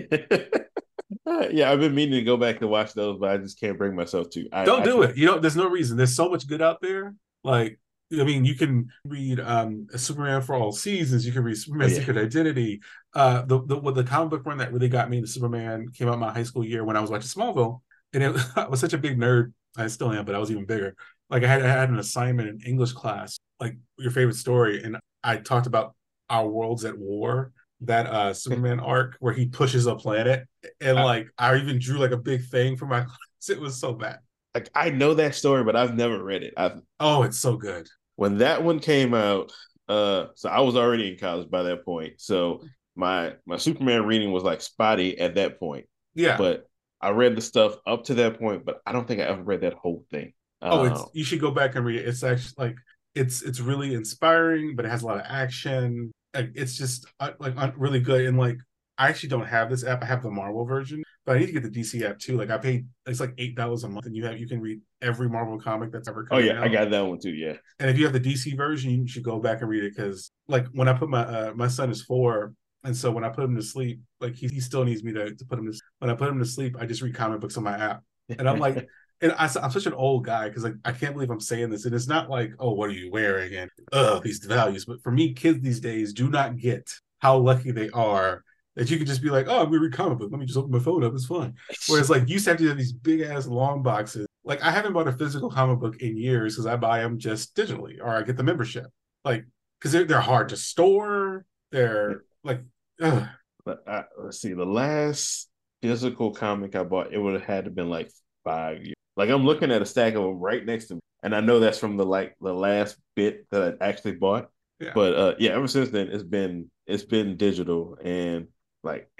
yeah, I've been meaning to go back to watch those, but I just can't bring myself to. I, Don't do it. You know, there's no reason. There's so much good out there. Like, I mean, you can read um Superman for all seasons. You can read Superman yeah. Secret Identity. Uh, the the the comic book run that really got me into Superman came out my high school year when I was watching Smallville, and it, [LAUGHS] I was such a big nerd. I still am, but I was even bigger. Like I had I had an assignment in English class, like your favorite story, and I talked about our worlds at war that uh [LAUGHS] Superman arc where he pushes a planet and like I even drew like a big thing for my [LAUGHS] class. It was so bad. Like I know that story, but I've never read it. I've oh, it's so good. When that one came out, uh, so I was already in college by that point. So my my Superman reading was like spotty at that point. Yeah, but I read the stuff up to that point, but I don't think I ever read that whole thing. Oh, it's um, you should go back and read it. It's actually like it's it's really inspiring, but it has a lot of action it's just uh, like really good and like I actually don't have this app. I have the Marvel version, but I need to get the DC app too. Like I paid it's like eight dollars a month, and you have you can read every Marvel comic that's ever come. Oh yeah, out. I got that one too. Yeah. And if you have the DC version, you should go back and read it because like when I put my uh, my son is four, and so when I put him to sleep, like he, he still needs me to, to put him to sleep. when I put him to sleep, I just read comic books on my app, and I'm like. [LAUGHS] and I, am such an old guy because like I can't believe I'm saying this, and it's not like, oh, what are you wearing and oh these values, but for me, kids these days do not get how lucky they are that you can just be like, oh, I'm gonna read comic book. Let me just open my phone up. It's fun. Whereas like you used to have to have these big ass long boxes. Like I haven't bought a physical comic book in years because I buy them just digitally or I get the membership. Like because they're they're hard to store. They're like, ugh. Uh, let's see, the last physical comic I bought, it would have had to been like five years. Like I'm looking at a stack of them right next to me, and I know that's from the like the last bit that I actually bought. Yeah. But uh, yeah, ever since then it's been it's been digital and like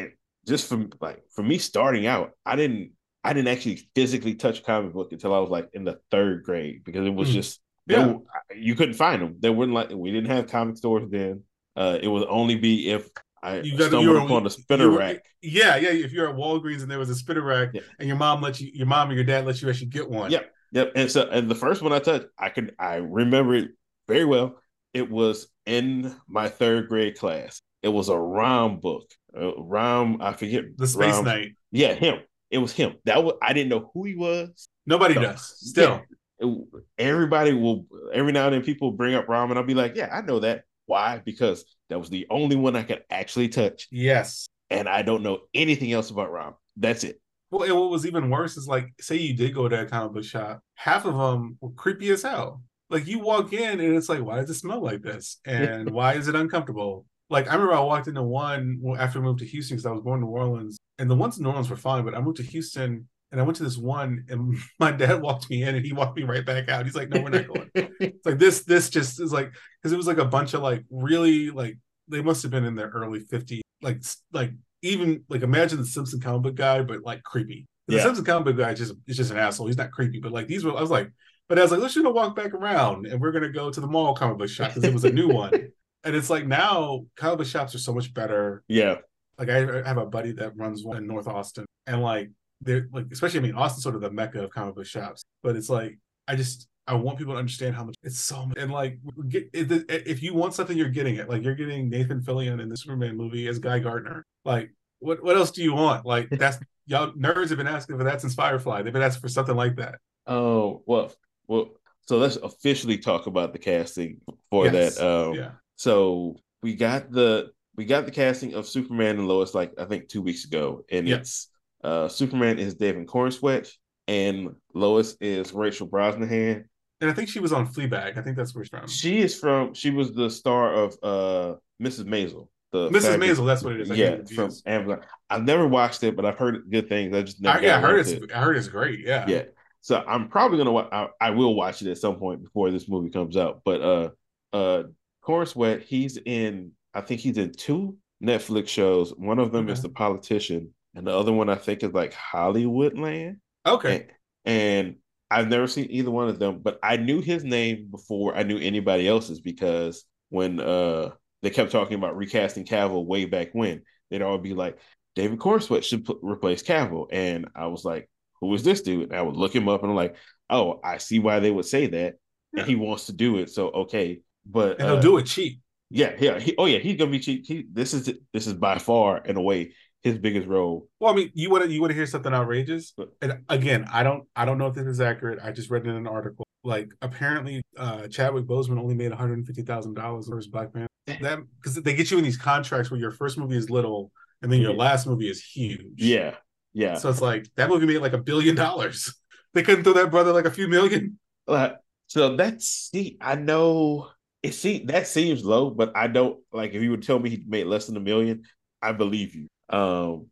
just from like for me starting out, I didn't I didn't actually physically touch comic book until I was like in the third grade because it was mm. just yeah. Were, you couldn't find them. They weren't like we didn't have comic stores then. Uh, it would only be if I you got stumbled upon a spinner rack. Yeah, yeah. If you're at Walgreens and there was a spinner rack, yeah. and your mom let you, your mom or your dad let you actually get one. Yep, yep. And so, and the first one I touched, I could, I remember it very well. It was in my third grade class. It was a Rom book. Uh, Rom, I forget the Space Rom, Knight. Yeah, him. It was him. That was I didn't know who he was. Nobody so, does. Still, yeah, it, everybody will. Every now and then, people bring up Rom, and I'll be like, "Yeah, I know that." Why? Because that was the only one I could actually touch. Yes. And I don't know anything else about Rom. That's it. Well, and what was even worse is like, say you did go to a comic book shop, half of them were creepy as hell. Like you walk in and it's like, why does it smell like this? And [LAUGHS] why is it uncomfortable? Like I remember I walked into one after I moved to Houston because I was born in New Orleans, and the ones in New Orleans were fine, but I moved to Houston and I went to this one, and [LAUGHS] my dad walked me in, and he walked me right back out. He's like, "No, we're not going." it's [LAUGHS] like this. This just is like because it was like a bunch of like really like they must have been in their early 50s, like like even like imagine the Simpson comic book guy, but like creepy. Yeah. The Simpson comic book guy just is just an asshole. He's not creepy, but like these were. I was like, but I was like, let's just walk back around, and we're gonna go to the mall comic book shop because it was a new one. [LAUGHS] And it's like now comic book shops are so much better. Yeah. Like I have a buddy that runs one in North Austin, and like they're like especially I mean Austin's sort of the mecca of comic book shops, but it's like I just I want people to understand how much it's so much. And like, get, if you want something, you're getting it. Like, you're getting Nathan Fillion in the Superman movie as Guy Gardner. Like, what what else do you want? Like, [LAUGHS] that's y'all nerds have been asking for that since Firefly. They've been asking for something like that. Oh well, well. So let's officially talk about the casting for yes. that. Um, yeah. So we got the we got the casting of Superman and Lois like I think two weeks ago, and yeah. it's uh, Superman is David Corenswet, and Lois is Rachel Brosnahan. And I think she was on Fleabag. I think that's where she's from. She is from. She was the star of uh Mrs. Maisel. The Mrs. Maisel, that's what it is. I yeah, from Amazon. I've never watched it, but I've heard good things. I just never. I, yeah, I heard it's it. I heard it's great. Yeah. yeah so i'm probably gonna wa- I, I will watch it at some point before this movie comes out but uh uh Corenswet, he's in i think he's in two netflix shows one of them is the politician and the other one i think is like hollywoodland Okay. and, and i've never seen either one of them but i knew his name before i knew anybody else's because when uh they kept talking about recasting cavill way back when they'd all be like david Corenswet should replace cavill and i was like who is this dude? And I would look him up and I'm like, oh, I see why they would say that. Yeah. And he wants to do it. So okay. But And they'll uh, do it cheap. Yeah, yeah. He, oh yeah, he's gonna be cheap. He, this is this is by far in a way his biggest role. Well, I mean, you want to you want to hear something outrageous? But- And again, I don't I don't know if this is accurate. I just read it in an article. Like apparently, uh Chadwick Boseman only made one hundred and fifty thousand dollars for his Black Man. That because they get you in these contracts where your first movie is little and then your Yeah. last movie is huge. Yeah, yeah. So it's like that movie made like a billion dollars. [LAUGHS] They couldn't throw that brother like a few million. Like, so that's see, I know it see that seems low, but I don't like if you would tell me he made less than a million, I believe you. Um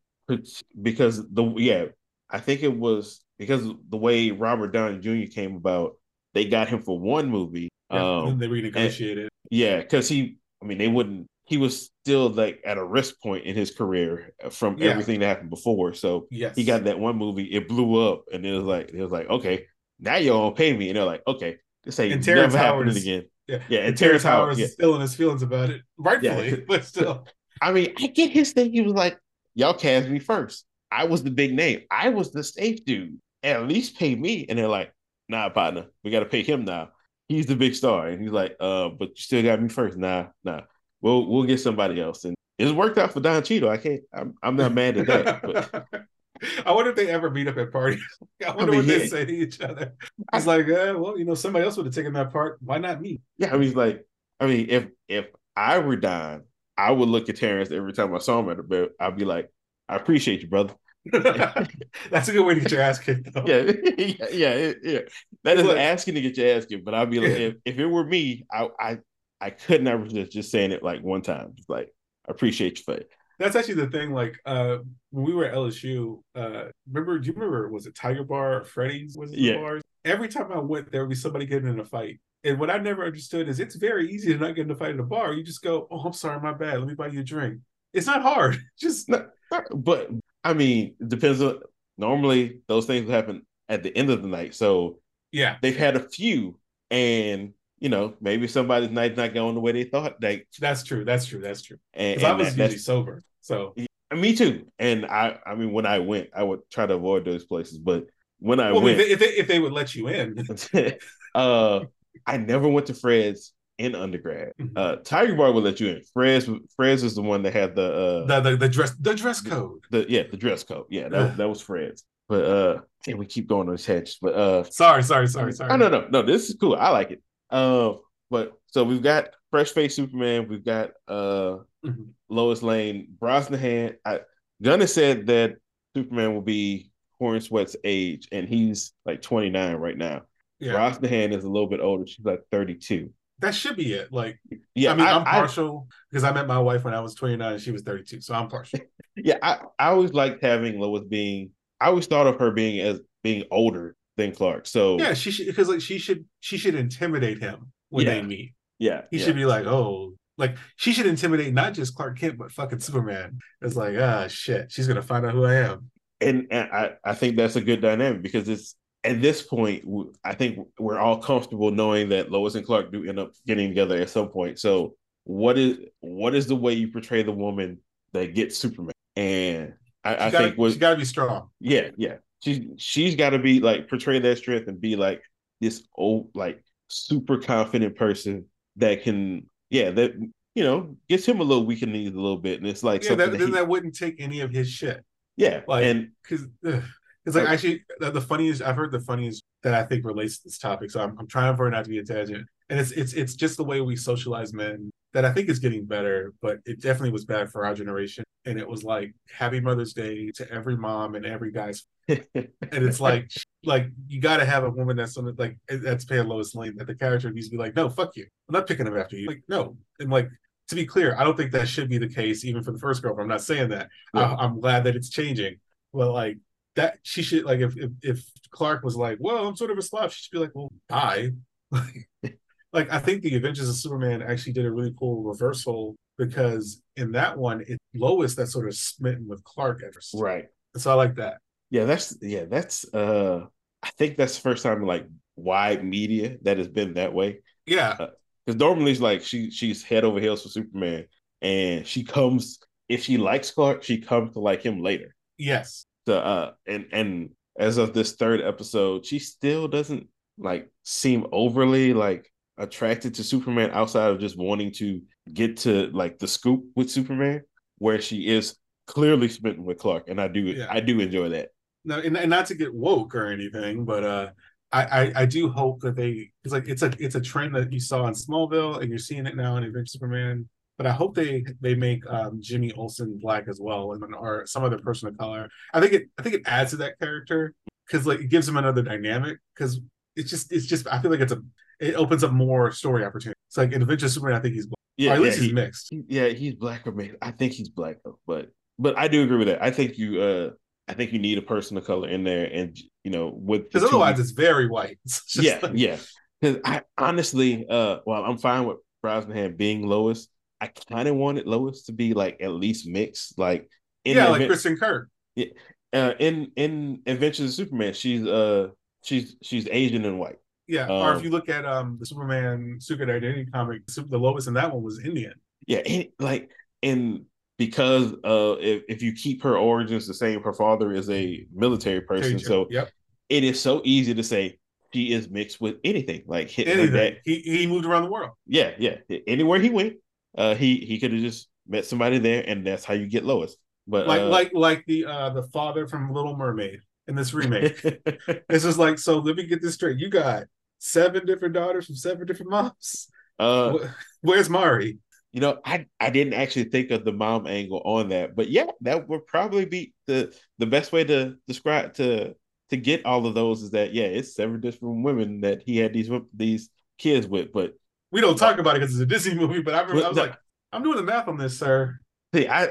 because the yeah, I think it was because the way Robert Downey Jr. came about, they got him for one movie. and Um then they renegotiated. yeah, because he I mean they wouldn't he was still like at a risk point in his career from Yeah. everything that happened before. So yes, he got that one movie, it blew up, and it was like it was like, okay, now you don't pay me. And they're like, okay, this ain't And Terrence never happening is- again. yeah. Yeah, and And Terrence Terrence Howard Howard. is Yeah. still in his feelings about it, rightfully, Yeah. [LAUGHS] but [LAUGHS] still. I mean, I get his thing. He was like, Y'all cast me first. I was the big name. I was the safe dude. At least pay me. And they're like, nah, partner, we gotta pay him now. He's the big star. And he's like, uh, but you still got me first. Nah, nah. We'll we'll get somebody else. And it's worked out for Don Cheadle. I can't I'm I'm not mad at that. But [LAUGHS] I wonder if they ever meet up at parties. [LAUGHS] I wonder mean, what they yeah. say to each other. [LAUGHS] It's like, uh, well, you know, somebody else would have taken that part. Why not me? Yeah, I mean, like, I mean, if if I were Don, I would look at Terrence every time I saw him at the bed. I'd be like, I appreciate you, brother. [LAUGHS] [LAUGHS] That's a good way to get your ass kicked, though. Yeah, [LAUGHS] yeah, yeah, yeah. That is Look. asking to get your ass kicked. But I'd be like, Yeah. if, if it were me, I I I could not resist just saying it like one time. Just like, I appreciate you it. That's actually the thing. Like, uh, when we were at LSU, uh, remember? Do you remember? Was it Tiger Bar or Freddy's? Was it Yeah. bars? Every time I went, there would be somebody getting in a fight. And what I never understood is it's very easy to not get in a fight at a bar. You just go, "Oh, I'm sorry, my bad. Let me buy you a drink." It's not hard. [LAUGHS] Just No, But I mean, it depends on. Normally, those things happen at the end of the night. So yeah, they've had a few, and you know, maybe somebody's night's not going the way they thought. Like, that's true. That's true. That's true. and, I was that- usually sober, so Me too. And I, I mean, when I went, I would try to avoid those places. But when I well, went, if, they, if they if they would let you in, [LAUGHS] uh, I never went to Fred's in undergrad. Mhm. Uh, Tiger Bar would let you in. Fred's, Fred's is the one that had the, uh, the, the the dress the dress code. the yeah, the dress code. Yeah, that, that was Fred's. But uh, and we keep going on this hedge. But uh, Sorry, sorry, sorry, sorry. Oh no, no, no. This is cool. I like it. Uh, but so we've got fresh face Superman. We've got uh Mhm. Lois Lane, Brosnahan. I Gunnar said that Superman will be Corenswet's age, and he's like 29 right now. Yeah, Brosnahan is a little bit older. She's like 32. that should be it. Like, Yeah, I mean, I, am I, partial because I met my wife when I was 29 and she was 32, so I'm partial. [LAUGHS] yeah, I, I always liked having Lois being. I always thought of her being as being older than Clark. So yeah, she should because like she should she should intimidate him when Yeah. they meet. yeah, He yeah. should be like, oh, like she should intimidate not just Clark Kent but fucking Superman. It's like, ah, shit, she's gonna find out who I am. and, and I, I think that's a good dynamic because it's at this point I think we're all comfortable knowing that Lois and Clark do end up getting together at some point. So what is what is the way you portray the woman that gets Superman? And I, I She gotta, think was she's gotta be strong. yeah yeah she's she's got to be like portray that strength and be like this old like super confident person that can yeah that you know gets him a little weak in the knees a little bit and it's like Yeah, that, that then he- that wouldn't take any of his shit. yeah like- and because it's like Oh. actually the, the funniest I've heard the funniest that I think relates to this topic. So I'm, I'm trying for it not to be a tangent, and it's it's it's just the way we socialize men that I think is getting better, but it definitely was bad for our generation. And it was like Happy Mother's Day to every mom and every guy's. [LAUGHS] and it's like, like you got to have a woman that's on like eh, that's paying Lois Lane that the character needs to be like, no, fuck you, I'm not picking him after you. Like, no, and like to be clear, I don't think that should be the case even for the first girlfriend. I'm not saying that. Yeah. I, I'm glad that it's changing, but like that she should like if if, if Clark was like, well, I'm sort of a slob, she should be like, well, bye. [LAUGHS] like I think the Adventures of Superman actually did a really cool reversal because in that one, it's Lois that sort of smitten with Clark at first. Right. So I like that. Yeah, that's yeah, that's uh I think that's the first time in like wide media that has been that way. Yeah. Because uh, normally it's like she she's head over heels for Superman and she comes if she likes Clark, she comes to like him later. Yes. The uh and and as of this third episode, she still doesn't like seem overly like attracted to Superman outside of just wanting to get to like the scoop with Superman, where she is clearly smitten with Clark, and I do yeah. I do enjoy that. No, and, and not to get woke or anything, but uh, I, I, I do hope that they it's like it's a it's a trend that you saw in Smallville, and you're seeing it now in Adventure Superman. But I hope they they make um, Jimmy Olsen black as well, and or some other person of color. I think it I think it adds to that character because like it gives him another dynamic. Because it's just it's just I feel like it's a it opens up more story opportunities. It's like in Adventure Superman, I think he's black. Yeah, or at yeah, least he's he, mixed. Yeah, he's black or mixed. I think he's black though, but but I do agree with that. I think you uh I think you need a person of color in there, and you know, with because otherwise two, it's very white. [LAUGHS] It's yeah, like... yeah. Because I honestly, uh, well, I'm fine with Brosnahan being Lois. I kind of wanted Lois to be like at least mixed, like yeah, like event- Kristin Kreuk. Yeah, uh, in in Adventures of Superman, she's uh she's she's Asian and white. Yeah, um, or if um, you look at um the Superman Secret Identity comic, the Lois in that one was Indian. Yeah, and, like and because uh if, if you keep her origins the same, her father is a military person, so yep. it is so easy to say she is mixed with anything. Like anything. He he moved around the world. Yeah, yeah. Anywhere he went, uh he he could have just met somebody there, and that's how you get Lois. But like uh, like like the uh the father from Little Mermaid in this remake. [LAUGHS] this is like, so let me get this straight. You got seven different daughters from seven different moms. Uh, Where's Mari? You know, I, I didn't actually think of the mom angle on that, but yeah, that would probably be the the best way to describe to to get all of those is that yeah, it's seven different women that he had these these kids with, but we don't talk about it because it's a Disney [LAUGHS] movie. But I remember I was like, I'm doing the math on this, sir. See, I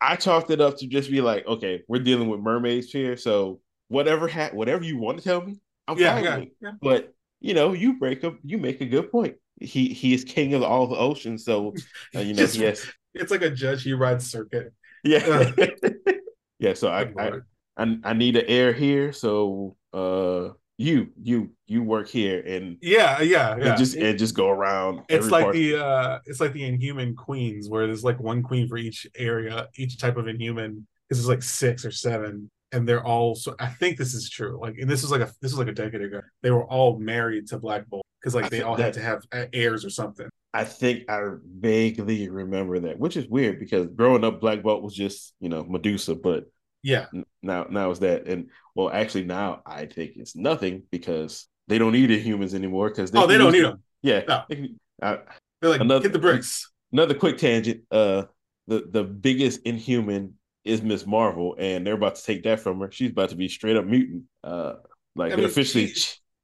I chalked it up to just be like, okay, we're dealing with mermaids here, so whatever ha- whatever you want to tell me, I'm yeah, fine yeah, But you know, you break up, you make a good point. He he is king of all the oceans, so [LAUGHS] uh, you know, Just, yes, it's like a judge. He rides circuit. Yeah, [LAUGHS] yeah. So I, I, I I need an air here. So uh, you you you work here and yeah yeah yeah and just and just go around it's like part. the uh it's like the inhuman queens where there's like one queen for each area each type of inhuman because there's like six or seven and they're all so I think this is true. Like, and this is like a this is like a decade ago. They were all married to Black Bolt because like they all that, had to have heirs or something. I think I vaguely remember that, which is weird because growing up, Black Bolt was just you know Medusa, but yeah, now now it's that, and well, actually now I think it's nothing because they don't need the humans anymore because oh they don't need them. Yeah, no. they can, uh, they're like another, hit the bricks. Another quick tangent. Uh, the the biggest inhuman is Miss Marvel, and they're about to take that from her. She's about to be straight up mutant. Uh, like I they're mean, officially,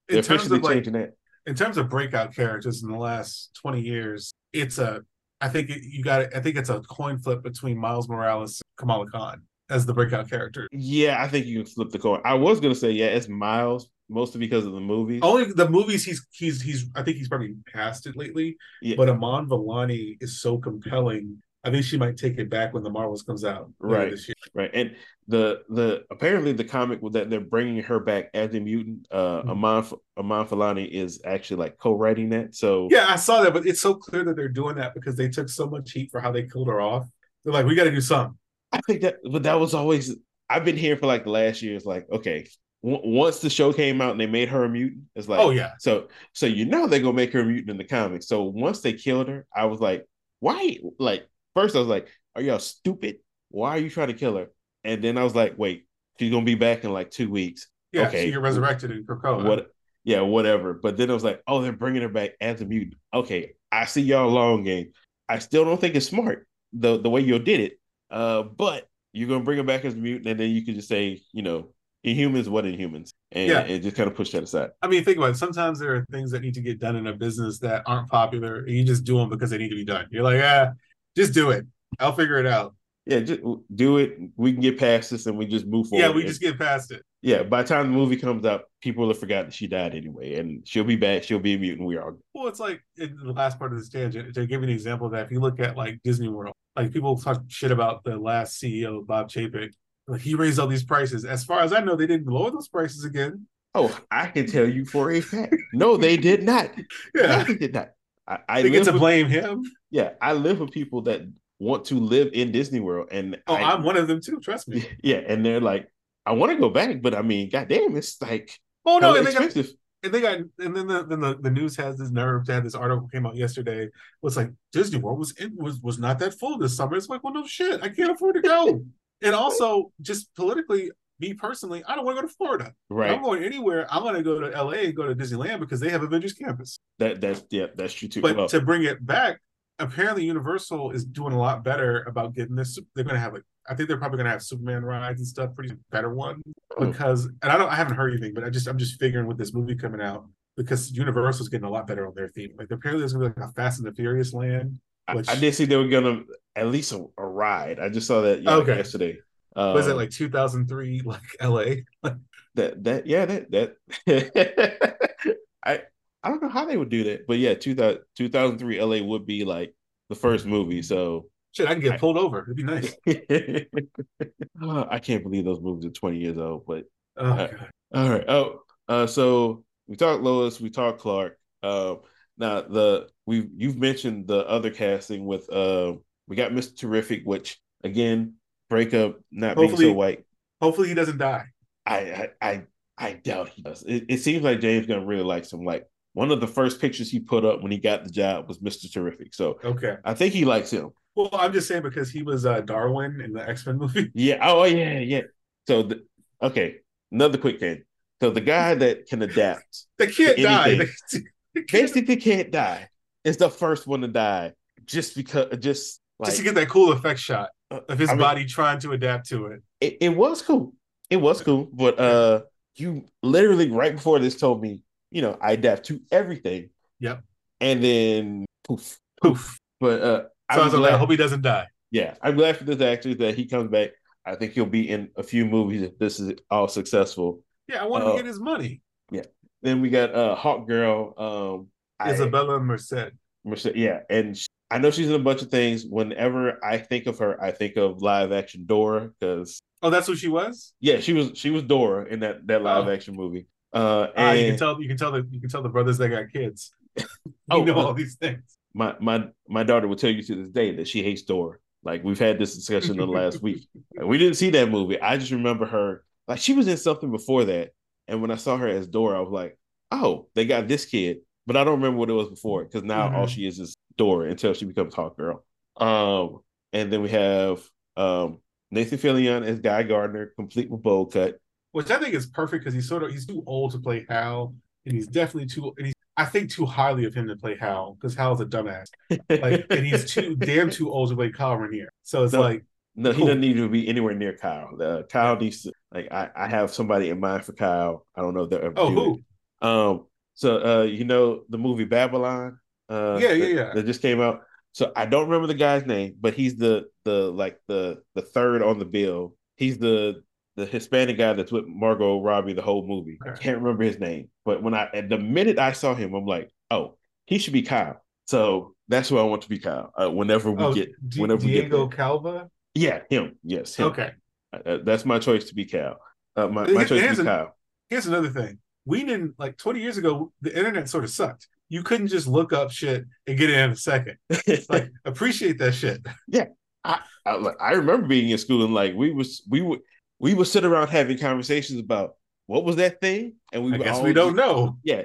they're officially changing like, that. In terms of breakout characters in the last twenty years, it's a. I think you got. I think it's a coin flip between Miles Morales and Kamala Khan as the breakout character. Yeah, I think you can flip the coin. I was gonna say yeah, it's Miles, mostly because of the movies. Only the movies he's he's he's I think he's probably passed it lately. Yeah. But Iman Vellani is so compelling I think she might take it back when the Marvels comes out right this year. Right, and the the apparently the comic that they're bringing her back as a mutant. Uh, mm-hmm. Iman Iman Vellani is actually like co-writing that. So yeah, I saw that, but it's so clear that they're doing that because they took so much heat for how they killed her off. They're like, we got to do something. I think that, but that was always. I've been here for like the last year. It's like okay, once the show came out and they made her a mutant, it's like, oh yeah. So so you know they're gonna make her a mutant in the comics. So once they killed her, I was like, why? Like first I was like, "Are y'all stupid? Why are you trying to kill her?" And then I was like, "Wait, she's gonna be back in like two weeks." Yeah, okay, she get resurrected in Krakoa. What? Yeah, whatever. But then I was like, "Oh, they're bringing her back as a mutant." Okay, I see y'all long game. I still don't think it's smart the the way you did it. Uh, but you're gonna bring him back as a mutant, and then you can just say, you know, Inhumans, what Inhumans, and, yeah. and just kind of push that aside. I mean, think about it. Sometimes there are things that need to get done in a business that aren't popular, and you just do them because they need to be done. You're like, ah, just do it. I'll figure it out. Yeah, just do it. We can get past this, and we just move forward. Yeah, we just get past it. Yeah, by the time the movie comes out, people have forgotten she died anyway, and she'll be back. She'll be a mutant. We are. Well, it's like in the last part of this tangent to give you an example of that. If you look at like Disney World, like people talk shit about the last CEO, Bob Chapek, like he raised all these prices. As far as I know, they didn't lower those prices again. Oh, I can tell you for a fact. No, they did not. [LAUGHS] Yeah, they did not. I, I they get to with, blame him. Yeah, I live with people that want to live in Disney World, and oh, I, am one of them too. Trust me. [LAUGHS] Yeah, and they're like, I want to go back, but I mean, goddamn, it's like oh no, expensive. Got, and they got and then the then the, the news has this nerve to have this article came out yesterday was like Disney World was in, was was not that full this summer. It's like, well, no shit, I can't afford to go. [LAUGHS] and also, just politically, me personally, I don't want to go to Florida. Right. I'm going anywhere. I'm going to go to LA and go to Disneyland because they have Avengers Campus. That that's yeah, that's true too. But well, to bring it back, apparently Universal is doing a lot better about getting this. They're going to have like I think they're probably going to have Superman rides and stuff, pretty better one oh. because. And I don't, I haven't heard anything, but I just I'm just figuring with this movie coming out because Universal's getting a lot better on their theme. Like apparently there's going to be like a Fast and the Furious land. Which... I, I, did see they were going to at least a, a, ride. I just saw that yeah, okay. yesterday. Um, was it like 2003 like LA? [LAUGHS] that that yeah that that [LAUGHS] I I don't know how they would do that, but yeah, 2000, 2003 LA would be like the first movie. So shit, I can get pulled over. It'd be nice. [LAUGHS] I can't believe those movies are 20 years old, but oh, uh, all right. Oh, uh, so we talked Lois, we talked Clark. Uh, now the we you've mentioned the other casting with uh we got Mr. Terrific, which again breakup not hopefully, being so white. Hopefully he doesn't die. I I I, I doubt he does. It, it seems like James Gunn really like some like one of the first pictures he put up when he got the job was Mr. Terrific. So okay, I think he likes him. Well, I'm just saying because he was uh, Darwin in the X Men movie. [LAUGHS] Yeah. Oh, yeah, yeah. So the, okay, another quick thing. So the guy that can adapt, [LAUGHS] they can't die. They, [LAUGHS] basically can't die. Is the first one to die just because just like, just to get that cool effect shot of his I mean, body trying to adapt to it. it. It was cool. It was cool, but uh, you literally right before this told me you know, I adapt to everything. Yep. And then poof, poof. But uh, I'm glad, I hope he doesn't die. Yeah, I'm glad for this actor that he comes back. I think he'll be in a few movies if this is all successful. Yeah, I want uh, to get his money. Yeah. Then we got uh Hawk Girl, um Isabella I, Merced. Merced, yeah, and she, I know she's in a bunch of things. Whenever I think of her, I think of live action Dora because oh, that's who she was. Yeah, she was she was Dora in that that live oh. action movie. Uh, ah, you can tell you can tell the you can tell the brothers that got kids. [LAUGHS] you oh, know all these things. My my my daughter will tell you to this day that she hates Dora. Like we've had this discussion the last week. [LAUGHS] We didn't see that movie. I just remember her like she was in something before that, and when I saw her as Dora, I was like, oh, they got this kid. But I don't remember what it was before because now mm-hmm. all she is is Dora until she becomes Hawk Girl. Um, and then we have um Nathan Fillion as Guy Gardner, complete with bowl cut which I think is perfect because he's sort of he's too old to play Hal, and he's definitely too. And he's I think too highly of him to play Hal because Hal's a dumbass, like, [LAUGHS] and he's too damn too old to play Kyle Rayner. So it's no, like. No, he doesn't need to be anywhere near Kyle. Uh, Kyle needs to like I, I have somebody in mind for Kyle. I don't know if they're ever. Oh, who? It. Um. So uh, you know the movie Babylon. Uh, yeah, yeah, yeah. That just came out. So I don't remember the guy's name, but he's the the like the the third on the bill. He's the the Hispanic guy that's with Margot Robbie the whole movie. I can't remember his name, but when I at the minute I saw him, I'm like, oh, he should be Kyle. So that's who I want to be Kyle. Uh, whenever we oh, get, D- whenever Diego we get Calva. Yeah, him. Yes. Him. Okay. Uh, uh that's my choice to be Cal. Uh, my, my choice to be an, Kyle. Here's another thing. We didn't like 20 years ago. The internet sort of sucked. You couldn't just look up shit and get it in a second. [LAUGHS] like appreciate that shit. Yeah. I, I, I remember being in school and like we was we would we would sit around having conversations about what was that thing, and we I guess we don't know. Yeah,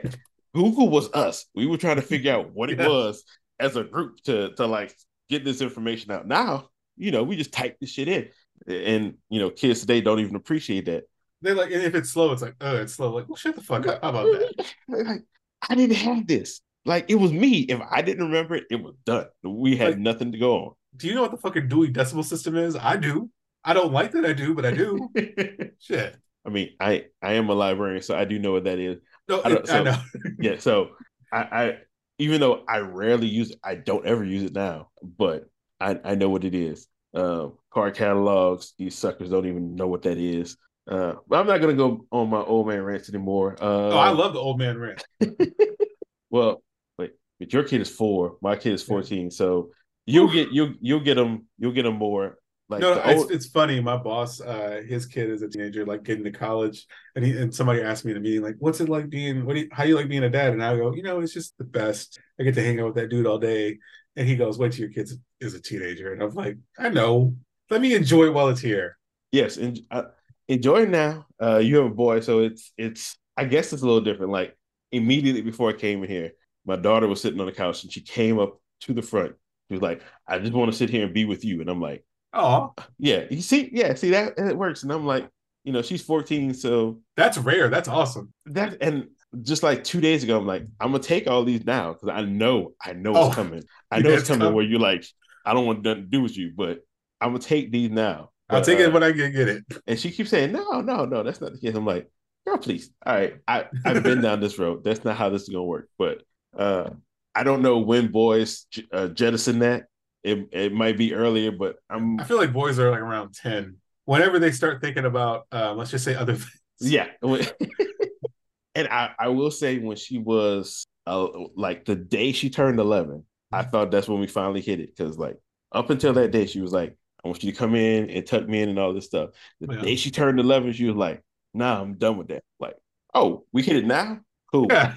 Google was us. We were trying to figure out what it yeah. was as a group to to like get this information out. Now, you know, we just type this shit in, and you know, kids today don't even appreciate that. They're like, if it's slow, it's like, oh, it's slow. Like, well, shut the fuck up. How about that? [LAUGHS] Like, I didn't have this. like it was me. If I didn't remember it, it was done. We had Like- nothing to go on. Do you know what the fucking Dewey Decimal System is? I do. I don't like that I do, but I do. [LAUGHS] Shit. I mean, I I am a librarian, so I do know what that is. No, I don't- it- I know. [LAUGHS] Yeah, so I, I even though I rarely use it, I don't ever use it now, but I I know what it is. Um, card catalogs, these suckers don't even know what that is. Uh, but I'm not gonna go on my old man rants anymore. Uh, Oh, I love the old man rant. [LAUGHS] well, wait, but your kid is four, my kid is 14, so you'll get you'll you'll get them you'll get them more like no, it's, old- it's funny. My boss, uh, his kid is a teenager, like getting to college, and he and somebody asked me in a meeting, like, "What's it like being? What do you, how do you like being a dad?" And I go, "You know, it's just the best. I get to hang out with that dude all day." And he goes, "Wait till your kid is a teenager." And I'm like, "I know. Let me enjoy it while it's here." yes, and uh, enjoy it now. Uh, you have a boy, so it's it's I guess it's a little different. Like immediately before I came in here, my daughter was sitting on the couch and she came up to the front. She was like, "I just want to sit here and be with you," and I'm like, Oh, "Yeah, you see, yeah, see that it works." And I'm like, you know, she's 14, so that's rare. That's awesome. that and just like two days ago, I'm like, I'm gonna take all these now because I know, I know Oh, [LAUGHS] it's coming. I know yeah, it's coming coming. where you're like, I don't want nothing to do with you, but I'm gonna take these now. I'll take uh, it when I get, get it. and she keeps saying, No, no, no, that's not the case. I'm like, girl, please. All right. I, I've been down this road. That's not how this is gonna work. But uh I don't know when boys uh, jettison that. It it might be earlier, but I'm I feel like boys are like around ten. Whenever they start thinking about, uh, let's just say other things. yeah. [LAUGHS] and I, I will say when she was uh, like the day she turned 11, I thought that's when we finally hit it. Cause like up until that day, she was like, I want you to come in and tuck me in and all this stuff. The Yeah. day she turned 11, she was like, nah, I'm done with that. Like, oh, we hit it now? Cool. Yeah.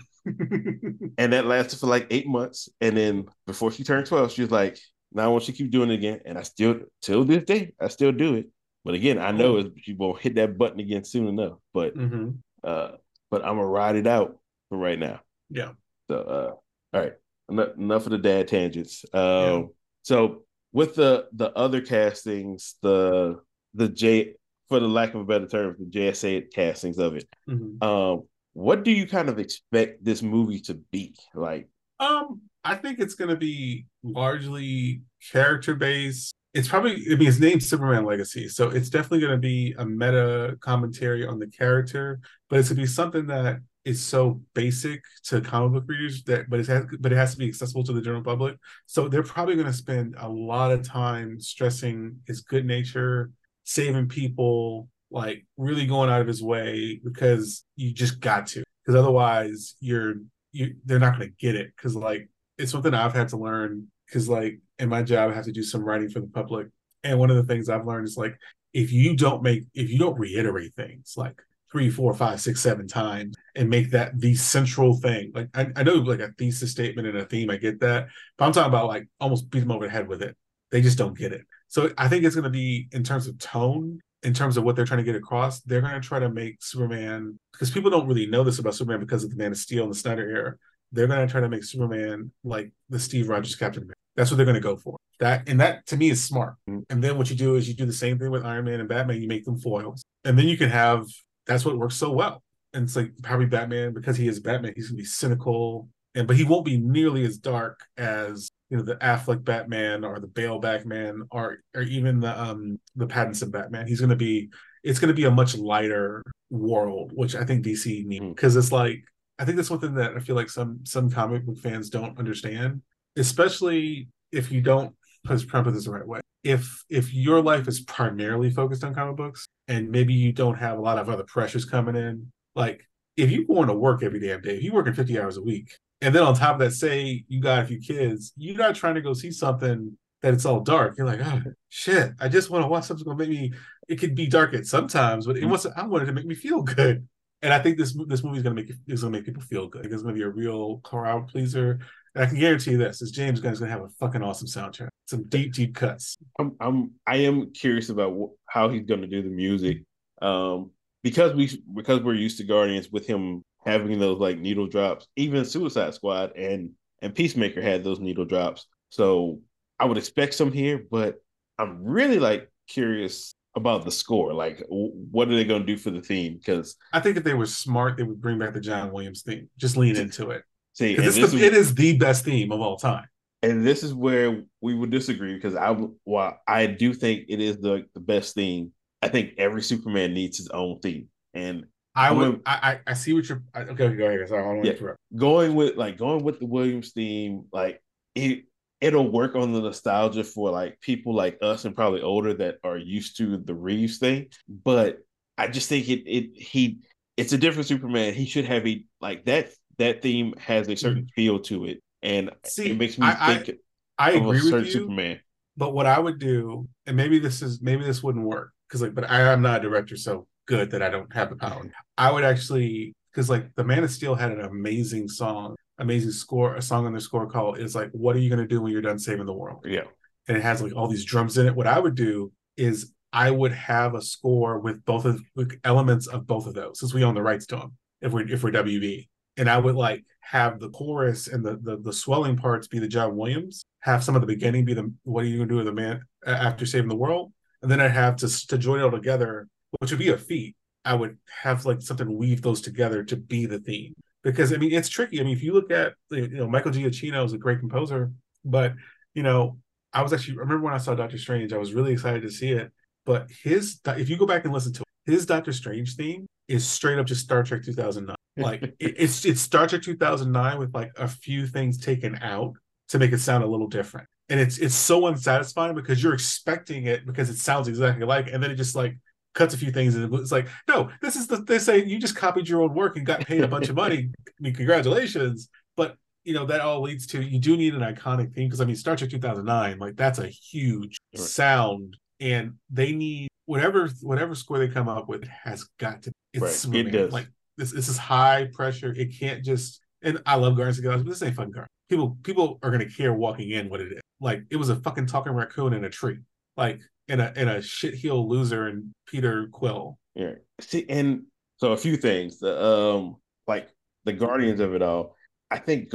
And that lasted for like eight months. And then before she turned 12, she was like, now I want you to keep doing it again. And I still, till this day, I still do it. But again, I know it, she won't hit that button again soon enough. But hmm uh, but I'm gonna ride it out for right now. Yeah. So uh, all right, enough, enough of the dad tangents. Um, Yeah. so with the the other castings, the the J for the lack of a better term, the JSA castings of it. hmm Um, what do you kind of expect this movie to be like? Um, I think it's going to be largely character based. It's probably, I mean, it's named Superman Legacy, so it's definitely going to be a meta commentary on the character, but it's going to be something that is so basic to comic book readers that, but it has, but it has to be accessible to the general public. So they're probably going to spend a lot of time stressing his good nature, saving people, like really going out of his way because you just got to, because otherwise you're you they're not going to get it because like it's something I've had to learn because like in my job I have to do some writing for the public and one of the things I've learned is like if you don't make if you don't reiterate things like three four five six seven times and make that the central thing like I, I know like a thesis statement and a theme I get that but I'm talking about like almost beat them over the head with it they just don't get it so I think it's going to be in terms of tone in terms of what they're trying to get across, they're going to try to make Superman because people don't really know this about Superman because of the Man of Steel and the Snyder era. They're going to try to make Superman like the Steve Rogers Captain America. That's what they're going to go for. That and that to me is smart. Mm. And then what you do is you do the same thing with Iron Man and Batman. You make them foils, and then you can have that's what works so well. And it's like probably Batman because he is Batman. He's going to be cynical, and but he won't be nearly as dark as you know the Affleck Batman or the Bale Batman or or even the um the Pattinson Batman. He's going to be it's going to be a much lighter world, which I think DC needs Mm. because it's like I think that's one thing that I feel like some some comic book fans don't understand, especially if you don't let's try put this the right way. If if your life is primarily focused on comic books and maybe you don't have a lot of other pressures coming in, like if you going to work every damn day, if you're working 50 hours a week, and then on top of that, say you got a few kids, you're not trying to go see something that it's all dark. You're like, oh shit, I just want to watch something gonna make me. It could be dark at sometimes, but it mm-hmm. wants. I wanted to make me feel [LAUGHS] good, and I think this this movie is gonna make is gonna make people feel good. It's gonna be a real crowd pleaser. And I can guarantee you this: is James Gunn's gonna have a fucking awesome soundtrack, some deep deep cuts. I'm I'm I am curious about wh- how he's to do the music, um, because we because we're used to Guardians with him having those like needle drops. Even Suicide Squad and and Peacemaker had those needle drops. So I would expect some here, but I'm really like curious about the score. Like, w- what are they going to do for the theme? Because I think if they were smart, they would bring back the John Williams theme. Just lean into it. See, and this the, it is the best theme of all time. and this is where we would disagree because I, while I do think it is the the best theme, I think every Superman needs his own theme. And I would. gonna- I, I see what you're. Okay, go ahead. Sorry, I don't want to Yeah. interrupt. going with like going with the Williams theme, like it it'll work on the nostalgia for like people like us and probably older that are used to the Reeves thing. But I just think it it he it's a different Superman. He should have a like that that theme has a certain mm-hmm. feel to it. And See, it makes me I- I- think I a agree with you. Superman. But what I would do, and maybe this is maybe this wouldn't work because like, but I am not a director, so good that I don't have the power. I would actually because like the Man of Steel had an amazing song, amazing score, a song on their score call is like, "What are you gonna do when you're done saving the world?" Yeah. And it has like all these drums in it. What I would do is I would have a score with both of with elements of both of those, since we own the rights to them. If we're if we're WB, and I would like have the chorus and the the, the swelling parts be the John Williams, have some of the beginning be the what are you gonna do with the man after saving the world, and then I'd have to to join it all together, which would be a feat. I would have like something weave those together to be the theme because I mean it's tricky. I mean if you look at you know Michael Giacchino is a great composer, but you know I was actually I remember when I saw Doctor Strange, I was really excited to see it. But his if you go back and listen to it, his Doctor Strange theme is straight up just Star Trek 2009. [LAUGHS] Like it, it's it's Star Trek 2009 with like a few things taken out to make it sound a little different. And it's it's so unsatisfying because you're expecting it because it sounds exactly like, and then it just like cuts a few things and it's like, no, this is the they say you just copied your own work and got paid a bunch of money. I mean, congratulations. But you know, that all leads to you do need an iconic theme because I mean Star Trek 2009, like that's a huge Right. sound, and they need whatever whatever score they come up with has got to it's Right. It does. like this this is high pressure. It can't just and I love Guardians of the Galaxy, but this ain't fun Guardians. People people are gonna care walking in what it is. Like it was a fucking talking raccoon in a tree. Like in a in a shit heel loser and Peter Quill. Yeah. See, and so a few things. The um, like the Guardians of it all. I think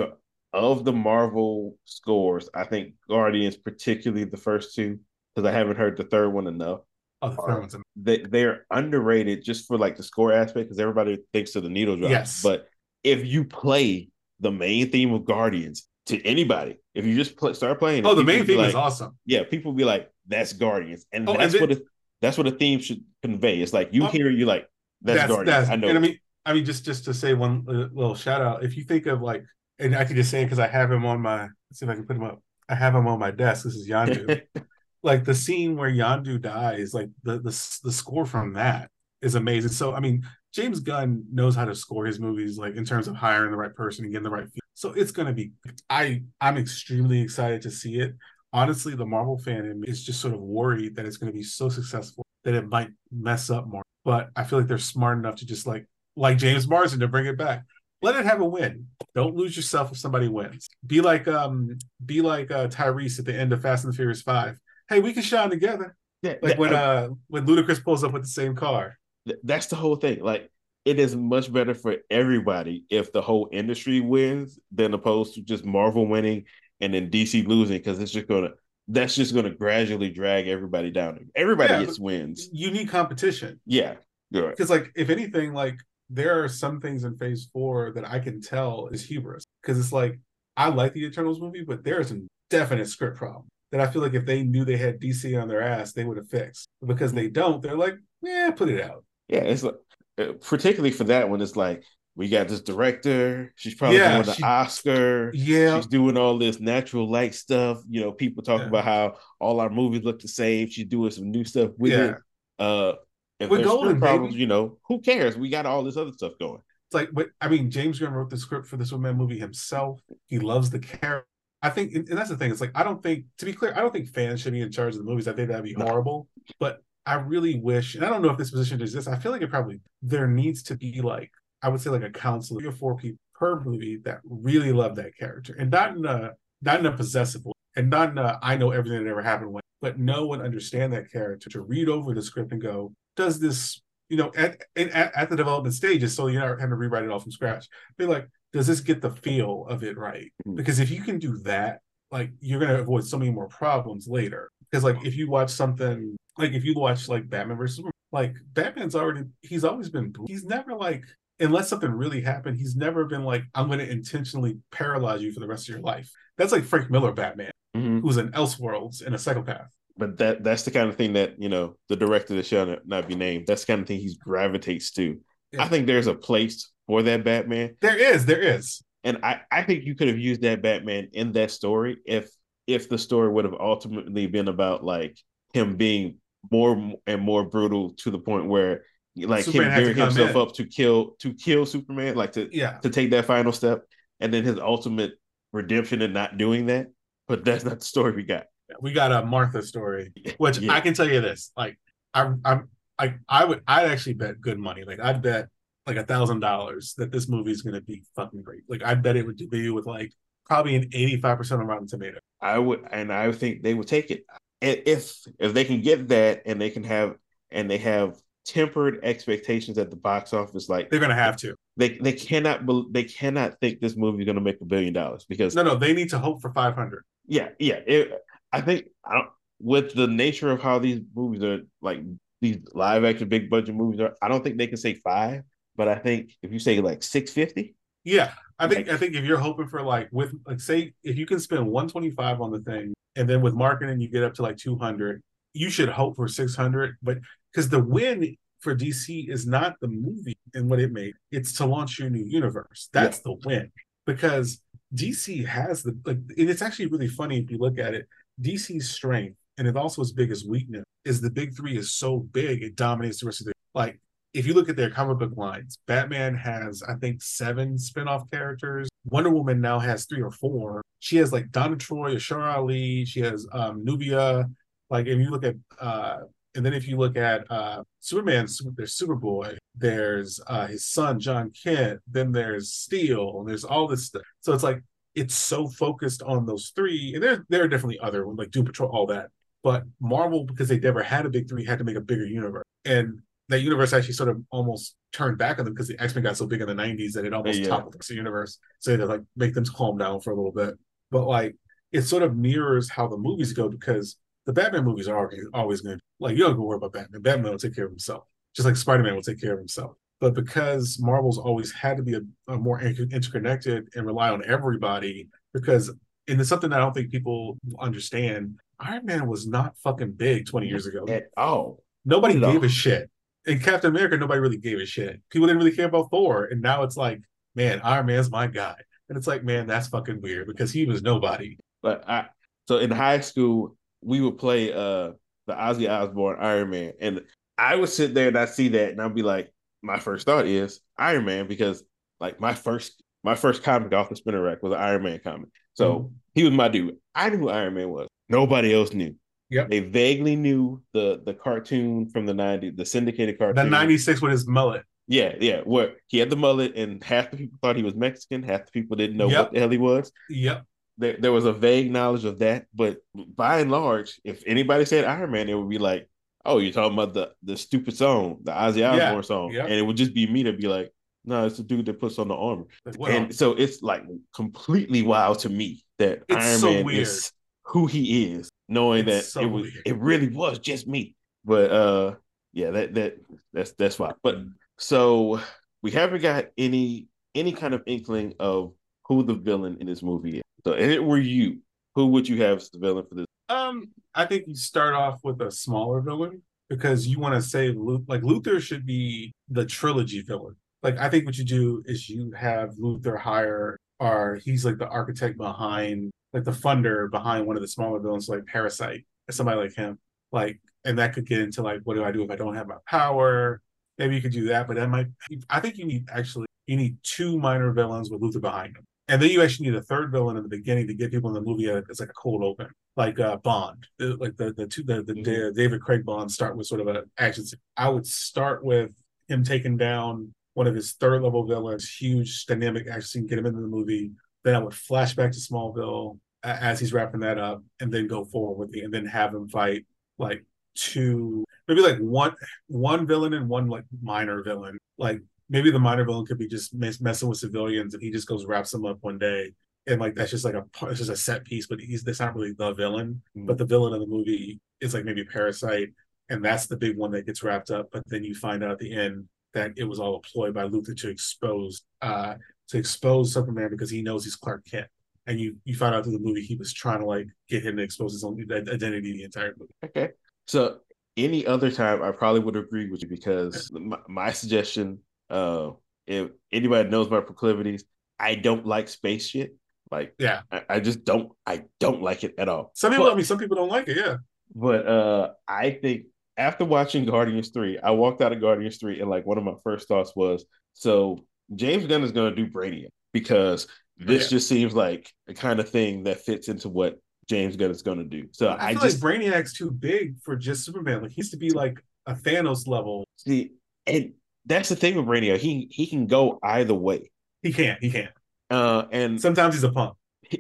of the Marvel scores, I think Guardians, particularly the first two, because I haven't heard the third one enough. Oh, the third one's a They they're underrated just for like the score aspect, because everybody thinks of the needle drop. Yes. But if you play the main theme of Guardians to anybody, if you just play, start playing, Oh, the main theme like, is awesome. yeah, people be like, "That's Guardians," and Oh, that's then- what it, that's what a theme should convey. It's like you Oh, hear, you like, "That's, Guardians." I know. And I mean, I mean, just just to say one little shout out. If you think of like, and I can just say it because I have him on my. Let's see if I can put him up. I have him on my desk. This is Yondu. [LAUGHS] like the scene where Yondu dies, like the the the score from that is amazing. So I mean, James Gunn knows how to score his movies, like in terms of hiring the right person and getting the right. So it's gonna be. I I'm extremely excited to see it. Honestly, the Marvel fan in me is just sort of worried that it's going to be so successful that it might mess up more. But I feel like they're smart enough to just like like James Marsden to bring it back. Let it have a win. Don't lose yourself if somebody wins. Be like um be like uh Tyrese at the end of Fast and the Furious Five. Hey, we can shine together. Yeah, Like that- when uh when Ludacris pulls up with the same car. that's the whole thing. Like, it is much better for everybody if the whole industry wins than opposed to just Marvel winning and then DC losing because it's just gonna that's just gonna gradually drag everybody down. Everybody Yeah, gets wins. You need competition. Yeah, you're right. Because like if anything, like there are some things in phase four that I can tell is hubris. Because it's like I like the Eternals movie, but there's a definite script problem that I feel like if they knew they had DC on their ass, they would have fixed. Because they don't, they're like, yeah, put it out. Yeah, it's like particularly for that one. It's like we got this director. She's probably Yeah, doing the Oscar. Yeah. She's doing all this natural light stuff. You know, people talk Yeah. about how all our movies look the same. She's doing some new stuff with Yeah. it. Uh, if With there's Golden, problems, baby. you know, who cares? We got all this other stuff going. It's like, but I mean, James Gunn wrote the script for the Superman movie himself. He loves the character. I think, and that's the thing. It's like I don't think, to be clear, I don't think fans should be in charge of the movies. I think that'd be No. horrible. But I really wish, and I don't know if this position exists. I feel like it probably there needs to be like I would say like a council, three or four people per movie that really love that character, and not in a not in a possessive way, and not in a I know everything that ever happened with, but know and understand that character to read over the script and go, does this you know, at, at at the development stages, so you're not having to rewrite it all from scratch. Be like, does this get the feel of it right? Mhm. Because if you can do that, like you're gonna avoid so many more problems later. Because like if you watch something like if you watch like Batman versus Superman, like Batman's already he's always been he's never like unless something really happened, he's never been like, I'm going to intentionally paralyze you for the rest of your life. That's like Frank Miller Batman, Mhm. who's an Elseworlds and a psychopath. But that that's the kind of thing that you know the director that shall not be named. That's the kind of thing he gravitates to. Yeah. I think there's a place for that Batman, There is, there is. and I I think you could have used that Batman in that story if if the story would have ultimately been about like him being more and more brutal to the point where like Superman him gearing himself in. up to kill to kill Superman, like to Yeah. to take that final step, and then his ultimate redemption in not doing that. But that's not the story we got. We got a Martha story, which Yeah. I can tell you this. Like, I'm, I'm, I, I would, I'd actually bet good money. Like, I'd bet like a thousand dollars that this movie is going to be fucking great. Like, I bet it would be with like probably an 85% on Rotten Tomato. I would, and I think they would take it if if they can get that, and they can have, and they have tempered expectations at the box office. Like They're going to have to. they they cannot they cannot think this movie is going to make a billion dollars because No, no, they need to hope for 500. yeah yeah it, I think I don't with the nature of how these movies are like these live action big budget movies are. I don't think they can say five, but I think if you say like six fifty, Yeah, I think Like- I think if you're hoping for like with like say if you can spend 125 on the thing and then with marketing you get up to like 200, you should hope for 600. But because the win for DC is not the movie and what it made, it's to launch your new universe. That's the win because DC has the like. And it's actually really funny if you look at it. DC's strength and it also its biggest weakness is the big three is so big it dominates the rest of the like if you look at their comic book lines, Batman has, I think, seven spin-off characters. Wonder Woman now has three or four. She has like Donna Troy, Ashara Ali, she has um Nubia. Like if you look at uh and then if you look at uh Superman, there's Superboy, there's uh his son Jon Kent, then there's Steel, and there's all this stuff. So it's like it's so focused on those three, and there there are definitely other like Doom Patrol, all that. But Marvel, because they never had a big three, had to make a bigger universe. And that universe actually sort of almost turned back on them because the X Men got so big in the '90s that it almost Yeah. toppled the universe. So they had to like make them calm down for a little bit. But like it sort of mirrors how the movies go because the Batman movies are always, always going to like you don't have to worry about Batman. Batman will take care of himself, just like Spider Man will take care of himself. But because Marvel's always had to be a, a more inter- interconnected and rely on everybody, because and it's something that I don't think people understand. Iron Man was not fucking big 20 years ago. at all. Nobody at gave a shit. In Captain America, nobody really gave a shit. People didn't really care about Thor. And now it's like, man, Iron Man's my guy. And it's like, man, that's fucking weird because he was nobody. But I so in high school we would play uh the Ozzy Osbourne Iron Man, and I would sit there and I see that and I'd be like, my first thought is Iron Man because like my first my first comic off the spinner rack was an Iron Man comic, so Mhm. he was my dude. I knew who Iron Man was. Nobody else knew. Yep. They vaguely knew the the cartoon from the '90s, the syndicated cartoon. The 96 with his mullet. Yeah, yeah, where he had the mullet, and half the people thought he was Mexican, half the people didn't know Yep. what the hell he was Yep. there, there was a vague knowledge of that, but by and large, if anybody said Iron Man, it would be like, "Oh, you're talking about the the stupid song, the Ozzy Osbourne Yeah, song," yeah. and it would just be me to be like, "No, it's the dude that puts on the armor." Like, and so it's like completely wild to me that It's Iron so Man weird. is who he is, knowing It's that so it was weird. it really was just me. But uh, yeah, that that that's that's fine. But so we haven't got any any kind of inkling of who the villain in this movie is. So if it were you, who would you have as the villain for this? Um, I think you start off with a smaller villain because you want to save Luth- like Luthor should be the trilogy villain. Like I think what you do is you have Luthor hire or he's like the architect behind like the funder behind one of the smaller villains like Parasite or somebody like him. Like and that could get into like what do I do if I don't have my power? Maybe you could do that, but that might I think you need actually you need two minor villains with Luthor behind them. And then you actually need a third villain in the beginning to get people in the movie it's like a cold open like uh Bond, like the the two the, the, the David Craig Bond start with sort of an action. scene. I would start with him taking down one of his third level villains, huge dynamic action scene, get him into the movie. Then I would flash back to Smallville as he's wrapping that up, and then go forward with it, and then have him fight like two, maybe like one one villain and one like minor villain. Like maybe the minor villain could be just mess, messing with civilians, and he just goes wraps them up one day. And like that's just like a part- it's just a set piece, but he's that's not really the villain. But the villain of the movie is like maybe Parasite, and that's the big one that gets wrapped up. But then you find out at the end that it was all a ploy by Luthor to expose uh to expose Superman because he knows he's Clark Kent. And you you find out through the movie he was trying to like get him to expose his own identity the entire movie. Okay. So any other time I probably would agree with you because my, my suggestion, uh if anybody knows my proclivities, I don't like space shit. Like yeah, I, I just don't I don't like it at all. Some people but, I mean some people don't like it, yeah. But uh I think after watching Guardians 3, I walked out of Guardians 3 and like one of my first thoughts was so James Gunn is gonna do Brainiac because this yeah. just seems like the kind of thing that fits into what James Gunn is gonna do. So I, I just like Brainiac's too big for just Superman. Like he used to be like a Thanos level. See, and that's the thing with Brainiac. He he can go either way. He can't. He can't. Uh, and sometimes he's a punk.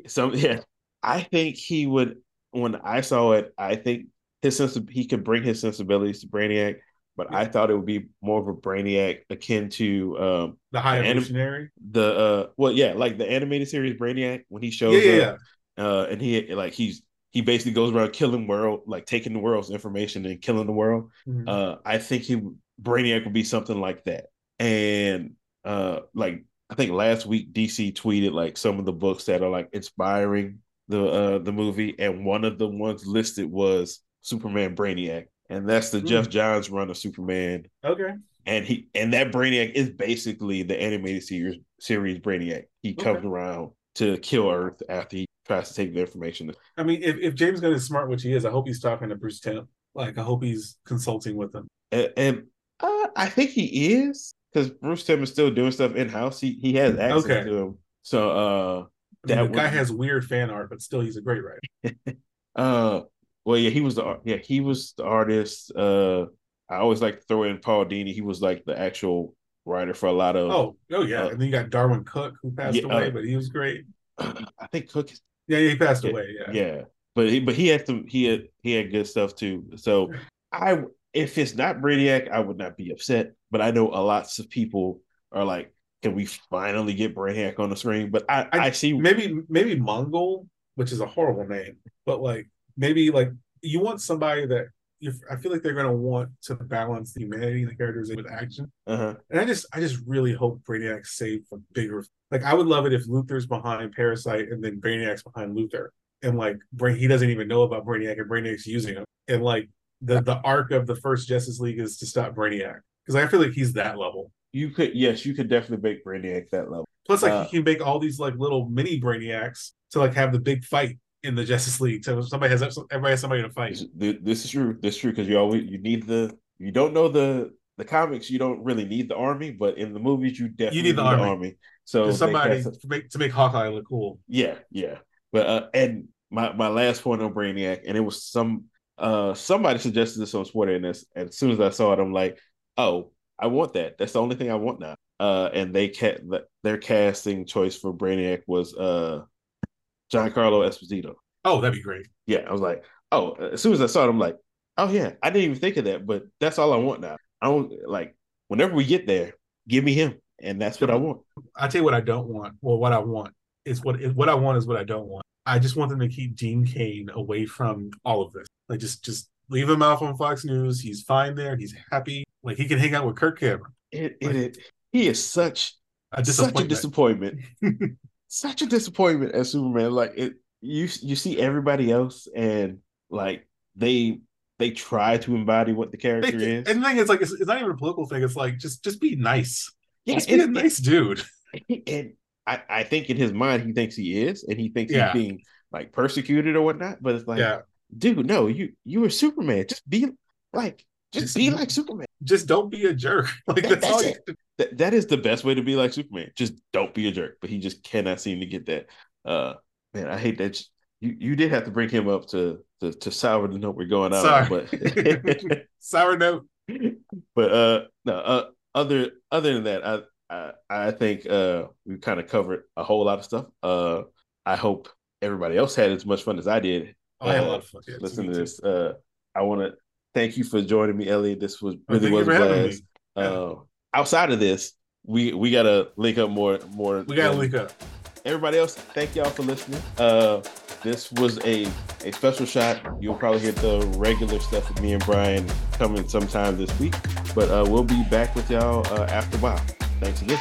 So yeah, I think he would. When I saw it, I think his sense of, he could bring his sensibilities to Brainiac, but yeah. I thought it would be more of a Brainiac akin to um, the High Evolutionary. the uh, well, yeah, like the animated series Brainiac when he shows yeah, up, yeah. Uh, and he like he's he basically goes around killing world, like taking the world's information and killing the world. Mm-hmm. Uh, I think he Brainiac would be something like that, and uh, like I think last week DC tweeted like some of the books that are like inspiring the uh the movie, and one of the ones listed was Superman Brainiac, and that's the mm. Geoff Johns run of Superman. Okay. And he and that Brainiac is basically the animated series series Brainiac. He okay. comes around to kill Earth after he tries to take the information. I mean, if, if James Gunn is smart, which he is, I hope he's talking to Bruce Timm. Like, I hope he's consulting with him. And, and uh, I think he is because Bruce Timm is still doing stuff in house. He he has access okay. to him. So uh, that I mean, guy has weird fan art, but still, he's a great writer. [LAUGHS] uh, well, yeah, he was the yeah he was the artist. Uh, I always like to throw in Paul Dini. He was like the actual writer for a lot of. Oh, oh yeah, uh, and then you got Darwyn Cooke who passed yeah, away, uh, but he was great. I think Cooke. Yeah, he passed yeah, away. Yeah, yeah, but he but he had some he had he had good stuff too. So I if it's not Brainiac, I would not be upset. But I know a lots of people are like, can we finally get Brainiac on the screen? But I, I, I see maybe maybe Mongul, which is a horrible name, but like maybe like you want somebody that I feel like they're gonna want to balance the humanity and the characters with action. Uh-huh. And I just I just really hope Brainiac's saved for bigger. Like I would love it if Luthor's behind Parasite and then Brainiac's behind Luthor, and like Brain he doesn't even know about Brainiac and Brainiac's using him, and like the the arc of the first Justice League is to stop Brainiac because I feel like he's that level. You could yes, you could definitely make Brainiac that level. Plus, like uh, he can make all these like little mini Brainiacs to like have the big fight in the Justice League. So somebody has everybody has somebody to fight. This, this is true. This is true because you always you need the you don't know the the comics. You don't really need the army, but in the movies you definitely you need the, need army. the army. So somebody to make to make Hawkeye look cool. Yeah, yeah. But uh, and my my last point on Brainiac, and it was some uh somebody suggested this on Twitter, and as, as soon as I saw it, I'm like, oh, I want that. That's the only thing I want now. Uh, and they ca- their casting choice for Brainiac was uh Giancarlo Esposito. Oh, that'd be great. Yeah, I was like, oh, as soon as I saw it, I'm like, oh yeah, I didn't even think of that, but that's all I want now. I don't like whenever we get there, give me him, and that's what I want. I tell you what I don't want. Well, what I want is what what I want is what I don't want. I just want them to keep Dean Cain away from all of this. Like just just leave him off on Fox News. He's fine there. He's happy. Like he can hang out with Kirk Cameron. It, it, it he is such a such a disappointment. [LAUGHS] such a disappointment as Superman. Like it, you you see everybody else and like they they try to embody what the character they, is. And the thing is, like, it's, it's, not even a political thing. It's like just just be nice. Yeah, just be a nice dude. [LAUGHS] And I, I think in his mind he thinks he is, and he thinks yeah. he's being like persecuted or whatnot. But it's like, yeah. dude, no, you you were Superman. Just be like, just, just be like Superman. Just don't be a jerk. [LAUGHS] Like that, that's, that's all. That, that is the best way to be like Superman. Just don't be a jerk. But he just cannot seem to get that. Uh, man, I hate that. You you did have to bring him up to to, to sour the note we're going out. Sorry. but [LAUGHS] sour note. [LAUGHS] But uh, no. Uh, other other than that, I I, I think uh we kind of covered a whole lot of stuff. Uh, I hope everybody else had as much fun as I did. Oh, I had a lot of fun. Yeah, listen to this. Uh, I want to thank you for joining me, Elliot. This was really was a blast. Uh, outside of this, we we gotta link up more more. We gotta link up. Everybody else, thank y'all for listening. Uh, this was a, a special shot. You'll probably hear the regular stuff with me and Brian coming sometime this week. But uh, we'll be back with y'all uh, after a while. Thanks again.